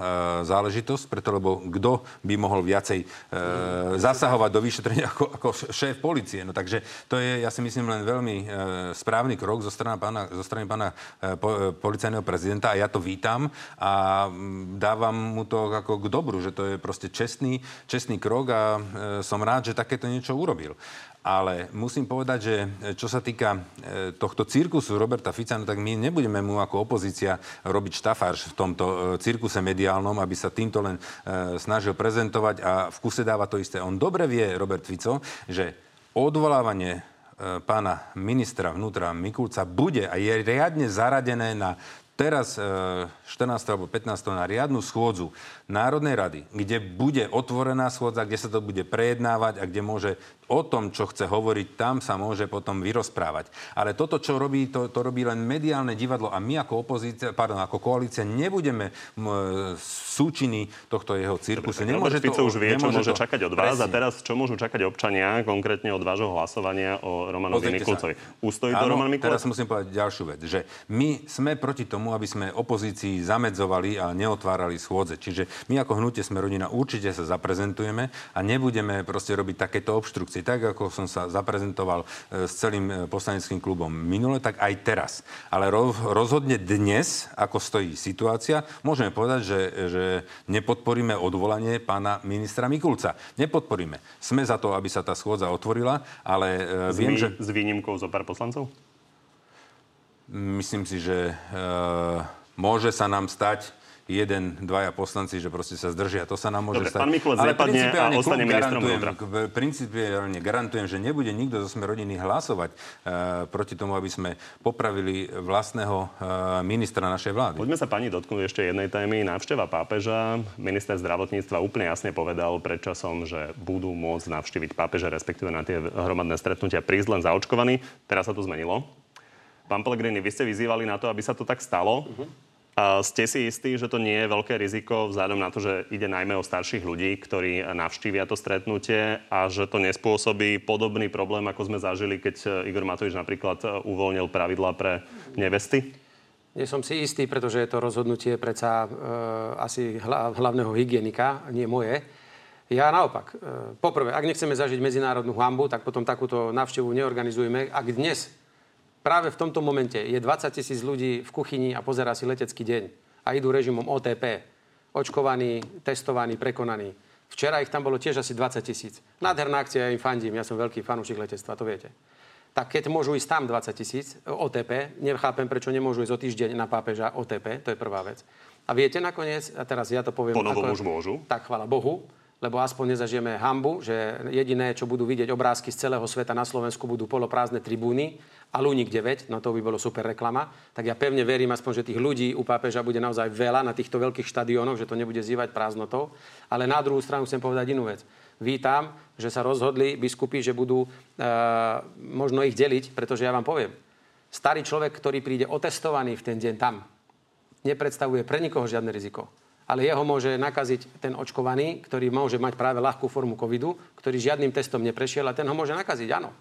záležitosť, preto lebo kto by mohol viacej uh, zasahovať do vyšetrenia ako, ako šéf policie. No takže to je, ja si myslím, len veľmi uh, správny krok zo strany pána, zo strany pána uh, po, policajného prezidenta a ja to vítam a dávam mu to ako k dobru, že to je proste čestný, čestný krok a e, som rád, že takéto niečo urobil. Ale musím povedať, že e, čo sa týka e, tohto cirkusu Roberta Fica, no tak my nebudeme mu ako opozícia robiť štafáž v tomto cirkuse mediálnom, aby sa týmto len snažil prezentovať a v kuse dáva to isté. On dobre vie, Robert Fico, že odvolávanie pána ministra vnútra Mikulca bude a je riadne zaradené na teraz 14. alebo 15. na riadnu schôdzu Národnej rady, kde bude otvorená schôdza, kde sa to bude prejednávať a kde môže o tom, čo chce hovoriť, tam sa môže potom vyrozprávať. Ale toto, čo robí, to, to robí len mediálne divadlo a my ako opozícia, pardon, ako koalícia nebudeme m, súčiny tohto jeho cirkusu. Nemôže to, už vie, čo môže to, čakať od vás presne. a teraz čo môžu čakať občania konkrétne od vášho hlasovania o Romanovi Mikulcovi. Ustojí to Roman Mikulec? Teraz musím povedať ďalšiu vec, že my sme proti tomu, aby sme opozícii zamedzovali a neotvárali schôdze. Čiže my ako hnutie sme rodina určite sa zaprezentujeme a nebudeme proste robiť takéto obštrukcie veci, tak ako som sa zaprezentoval e, s celým e, poslaneckým klubom minule, tak aj teraz. Ale rozhodne dnes, ako stojí situácia, môžeme povedať, že, že nepodporíme odvolanie pána ministra Mikulca. Nepodporíme. Sme za to, aby sa tá schôdza otvorila, ale e, viem, že... S výnimkou zo pár poslancov? Myslím si, že e, môže sa nám stať, jeden, dvaja poslanci, že proste sa zdržia. To sa nám môže Dobre, stať. Pán Mikulec Ale a ostane vnútra. Principiálne garantujem, že nebude nikto zo sme rodiny hlasovať uh, proti tomu, aby sme popravili vlastného uh, ministra našej vlády. Poďme sa pani dotknúť ešte jednej témy. Návšteva pápeža. Minister zdravotníctva úplne jasne povedal predčasom, že budú môcť navštíviť pápeža, respektíve na tie hromadné stretnutia prísť len zaočkovaní. Teraz sa to zmenilo. Pán Pellegrini, vy ste vyzývali na to, aby sa to tak stalo. Uh-huh. Ste si istí, že to nie je veľké riziko vzhľadom na to, že ide najmä o starších ľudí, ktorí navštívia to stretnutie a že to nespôsobí podobný problém, ako sme zažili, keď Igor Matovič napríklad uvoľnil pravidla pre nevesty? Nie som si istý, pretože je to rozhodnutie predsa e, asi hlavného hygienika, nie moje. Ja naopak. E, poprvé, ak nechceme zažiť medzinárodnú hambu, tak potom takúto návštevu neorganizujeme. Ak dnes práve v tomto momente je 20 tisíc ľudí v kuchyni a pozerá si letecký deň a idú režimom OTP, očkovaní, testovaní, prekonaní. Včera ich tam bolo tiež asi 20 tisíc. Nádherná akcia, ja im fandím, ja som veľký fanúšik letectva, to viete. Tak keď môžu ísť tam 20 tisíc OTP, nechápem, prečo nemôžu ísť o týždeň na pápeža OTP, to je prvá vec. A viete nakoniec, a teraz ja to poviem... Po novom už môžu. Tak, chvala Bohu, lebo aspoň nezažijeme hambu, že jediné, čo budú vidieť obrázky z celého sveta na Slovensku, budú poloprázdne tribúny a Luník 9, no to by bolo super reklama, tak ja pevne verím aspoň, že tých ľudí u pápeža bude naozaj veľa na týchto veľkých štadiónoch, že to nebude zývať prázdnotou. Ale na druhú stranu chcem povedať inú vec. Vítam, že sa rozhodli biskupy, že budú e, možno ich deliť, pretože ja vám poviem, starý človek, ktorý príde otestovaný v ten deň tam, nepredstavuje pre nikoho žiadne riziko ale jeho môže nakaziť ten očkovaný, ktorý môže mať práve ľahkú formu covidu, ktorý žiadnym testom neprešiel a ten ho môže nakaziť, áno.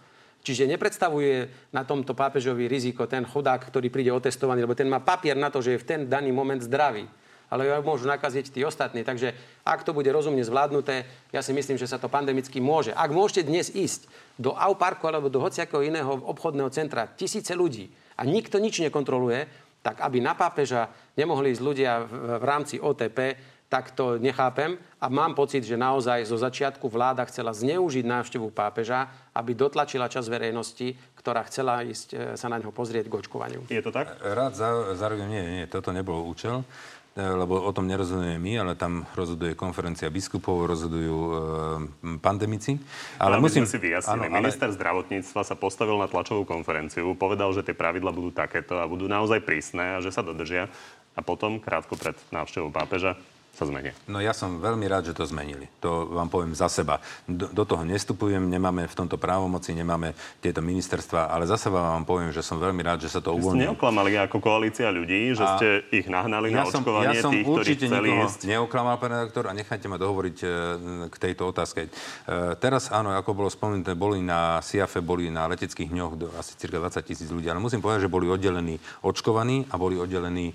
Čiže nepredstavuje na tomto pápežovi riziko ten chudák, ktorý príde otestovaný, lebo ten má papier na to, že je v ten daný moment zdravý. Ale ho môžu nakaziť tí ostatní. Takže ak to bude rozumne zvládnuté, ja si myslím, že sa to pandemicky môže. Ak môžete dnes ísť do AU parku alebo do hociakého iného obchodného centra, tisíce ľudí a nikto nič nekontroluje, tak aby na pápeža nemohli ísť ľudia v, v rámci OTP, tak to nechápem a mám pocit, že naozaj zo začiatku vláda chcela zneužiť návštevu pápeža, aby dotlačila čas verejnosti, ktorá chcela ísť e, sa na ňo pozrieť k očkovaniu. Je to tak? Rád zároveň nie, nie, toto nebol účel e, lebo o tom nerozhodujeme my, ale tam rozhoduje konferencia biskupov, rozhodujú e, pandemici. Ale, ale musím si vyjasnili. Áno, Minister ale... zdravotníctva sa postavil na tlačovú konferenciu, povedal, že tie pravidla budú takéto a budú naozaj prísne a že sa dodržia. A potom, krátko pred návštevou pápeža, sa zmenia. No ja som veľmi rád, že to zmenili. To vám poviem za seba. Do, do toho nestupujem, nemáme v tomto právomoci, nemáme tieto ministerstva, ale za seba vám poviem, že som veľmi rád, že sa to uvoľnilo. Ste neoklamali ako koalícia ľudí, že a ste ich nahnali ja na som, očkovanie ja som tých, určite ktorí chceli ísť. neoklamal, pán redaktor, a nechajte ma dohovoriť e, k tejto otázke. E, teraz áno, ako bolo spomenuté, boli na SIAFE, boli na leteckých dňoch do asi cirka 20 tisíc ľudí, ale musím povedať, že boli oddelení očkovaní a boli oddelení e,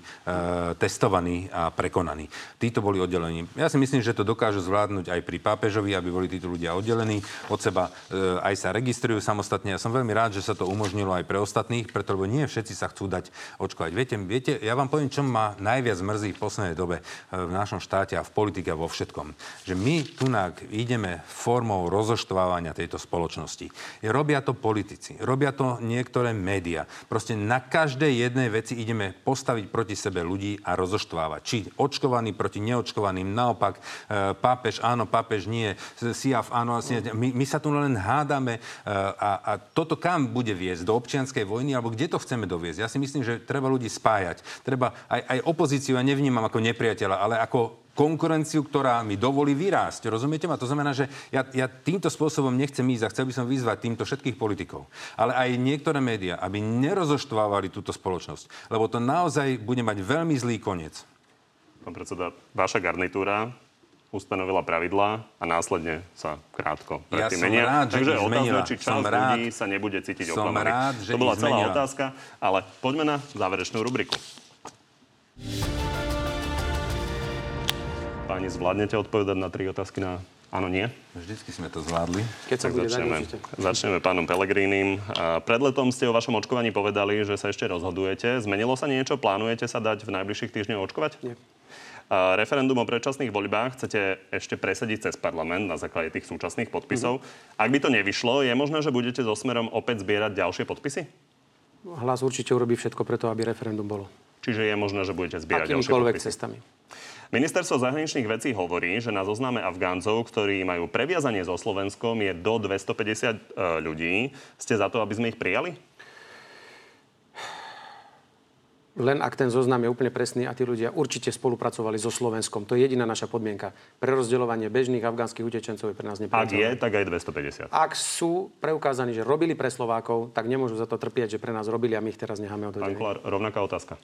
testovaní a prekonaní. Títo boli boli oddelení. Ja si myslím, že to dokážu zvládnuť aj pri pápežovi, aby boli títo ľudia oddelení od seba, e, aj sa registrujú samostatne. Ja som veľmi rád, že sa to umožnilo aj pre ostatných, preto lebo nie všetci sa chcú dať očkovať. Viete, viete, ja vám poviem, čo ma najviac mrzí v poslednej dobe e, v našom štáte a v politike a vo všetkom. Že my tu ideme formou rozoštvávania tejto spoločnosti. Robia to politici, robia to niektoré médiá. Proste na každej jednej veci ideme postaviť proti sebe ľudí a rozoštvávať. Či očkovaní proti neočkovaní neočkovaným. Naopak, e, pápež áno, pápež nie, SIAF áno, my, my sa tu len hádame a, a toto kam bude viesť? Do občianskej vojny? Alebo kde to chceme doviesť? Ja si myslím, že treba ľudí spájať. Treba aj, aj opozíciu, ja nevnímam ako nepriateľa, ale ako konkurenciu, ktorá mi dovolí vyrásť. Rozumiete ma? To znamená, že ja, ja týmto spôsobom nechcem ísť a chcel by som vyzvať týmto všetkých politikov, ale aj niektoré médiá, aby nerozoštvávali túto spoločnosť, lebo to naozaj bude mať veľmi zlý koniec. Pán predseda, vaša garnitúra ustanovila pravidlá a následne sa krátko predtým ja menia. Rád, Takže otázka, či časť ľudí sa nebude cítiť oklamaný. To bola celá zmenila. otázka, ale poďme na záverečnú rubriku. Páni, zvládnete odpovedať na tri otázky na áno, nie? Vždycky sme to zvládli. Keď sa bude začneme, začneme pánom Pelegrínim. Pred letom ste o vašom očkovaní povedali, že sa ešte rozhodujete. Zmenilo sa niečo? Plánujete sa dať v najbližších týždňoch očkovať? Nie. Referendum o predčasných voľbách chcete ešte presadiť cez parlament na základe tých súčasných podpisov. Mm-hmm. Ak by to nevyšlo, je možné, že budete so smerom opäť zbierať ďalšie podpisy? Hlas určite urobí všetko preto, aby referendum bolo. Čiže je možné, že budete zbierať ďalšie podpisy? cestami. Ministerstvo zahraničných vecí hovorí, že na zozname Afgáncov, ktorí majú previazanie so Slovenskom, je do 250 e, ľudí. Ste za to, aby sme ich prijali? Len ak ten zoznam je úplne presný a tí ľudia určite spolupracovali so Slovenskom. To je jediná naša podmienka. Prerozdeľovanie bežných afgánskych utečencov je pre nás nepriateľné. Ak je, tak aj 250. Ak sú preukázaní, že robili pre Slovákov, tak nemôžu za to trpieť, že pre nás robili a my ich teraz necháme odhodených. Pán Kolár, rovnaká otázka.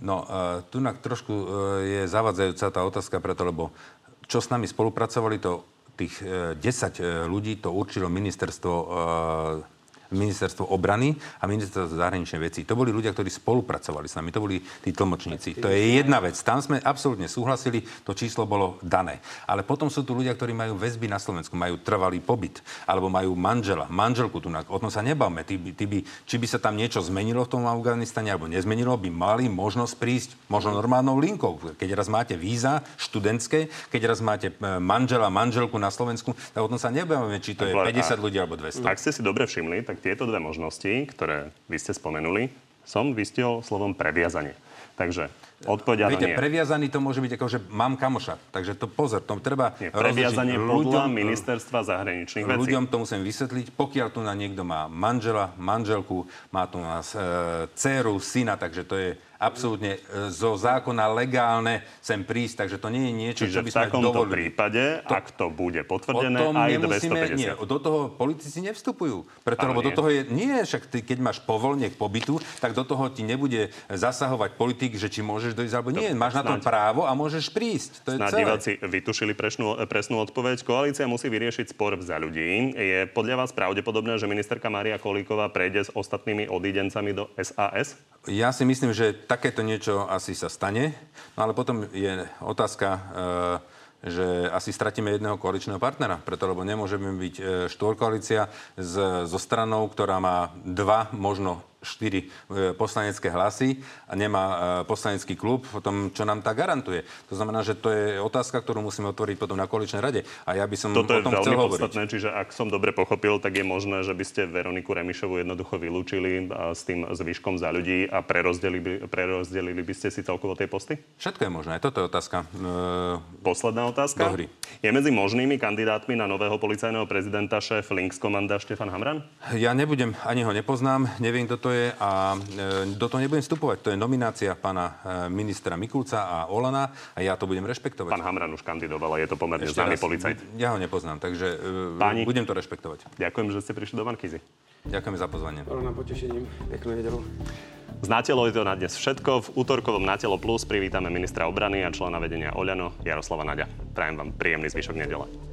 No, uh, tu trošku uh, je zavadzajúca tá otázka preto, lebo čo s nami spolupracovali, to tých uh, 10 ľudí to určilo ministerstvo uh, ministerstvo obrany a ministerstvo zahraničnej veci. To boli ľudia, ktorí spolupracovali s nami, to boli tí tlmočníci. To je jedna vec. Tam sme absolútne súhlasili, to číslo bolo dané. Ale potom sú tu ľudia, ktorí majú väzby na Slovensku, majú trvalý pobyt, alebo majú manžela, manželku tu. O tom sa nebavme. Tí, tí by, či by sa tam niečo zmenilo v tom Afganistane, alebo nezmenilo, by mali možnosť prísť možno normálnou linkou. Keď raz máte víza študentské, keď raz máte e, manžela, manželku na Slovensku, tak o tom sa nebavíme, či to je 50 ľudí alebo 200. Ak ste si dobre všimli, tak tieto dve možnosti, ktoré vy ste spomenuli, som vystihol slovom previazanie. Takže odpoveď Viete, nie. previazaný to môže byť ako, že mám kamoša. Takže to pozor, to treba nie, previazanie podľa ľuďom, ministerstva zahraničných vecí. Ľuďom to musím vysvetliť. Pokiaľ tu na niekto má manžela, manželku, má tu nás e, dceru, syna, takže to je absolútne e, zo zákona legálne sem prísť, takže to nie je niečo, Čiže čo by sme dovolili. v takomto prípade, to, ak to bude potvrdené, aj nemusíme, 250. Nie, do toho politici nevstupujú. Preto, lebo do toho je, nie, však ty, keď máš povolenie k pobytu, tak do toho ti nebude zasahovať politik, že či môžeš dojsť alebo nie. Máš na to právo a môžeš prísť. To je Snáď diváci vytušili presnú, presnú odpoveď. Koalícia musí vyriešiť spor za ľudí. Je podľa vás pravdepodobné, že ministerka Mária Kolíková prejde s ostatnými odídencami do SAS? Ja si myslím, že takéto niečo asi sa stane, no ale potom je otázka, e, že asi stratíme jedného koaličného partnera, preto lebo nemôžeme byť e, štvorkoalícia so stranou, ktorá má dva, možno štyri e, poslanecké hlasy a nemá e, poslanecký klub, potom čo nám tá garantuje. To znamená, že to je otázka, ktorú musíme otvoriť potom na koaličnej rade. A ja by som Toto o tom je veľmi podstatné, čiže ak som dobre pochopil, tak je možné, že by ste Veroniku Remišovu jednoducho vylúčili s tým zvyškom za ľudí a prerozdelili, prerozdelili by ste si celkovo tie posty? Všetko je možné, toto je otázka. E... Posledná otázka. Dohry. Je medzi možnými kandidátmi na nového policajného prezidenta šéf Links komanda Štefan Hamran? Ja nebudem, ani ho nepoznám, neviem, kto to je a e, do toho nebudem vstupovať. To je nominácia pána e, ministra Mikulca a Olana a ja to budem rešpektovať. Pán Hamran už kandidoval a je to pomerne Ešte známy raz, policajt. Ja ho nepoznám, takže e, Páni, budem to rešpektovať. Ďakujem, že ste prišli do Markízy. Ďakujeme za pozvanie. Bolo nám potešením. Peknú nedelu. Z Natelo je to na dnes všetko. V útorkovom Natelo Plus privítame ministra obrany a člena vedenia Oľano Jaroslava Naďa. Prajem vám príjemný zvyšok nedele.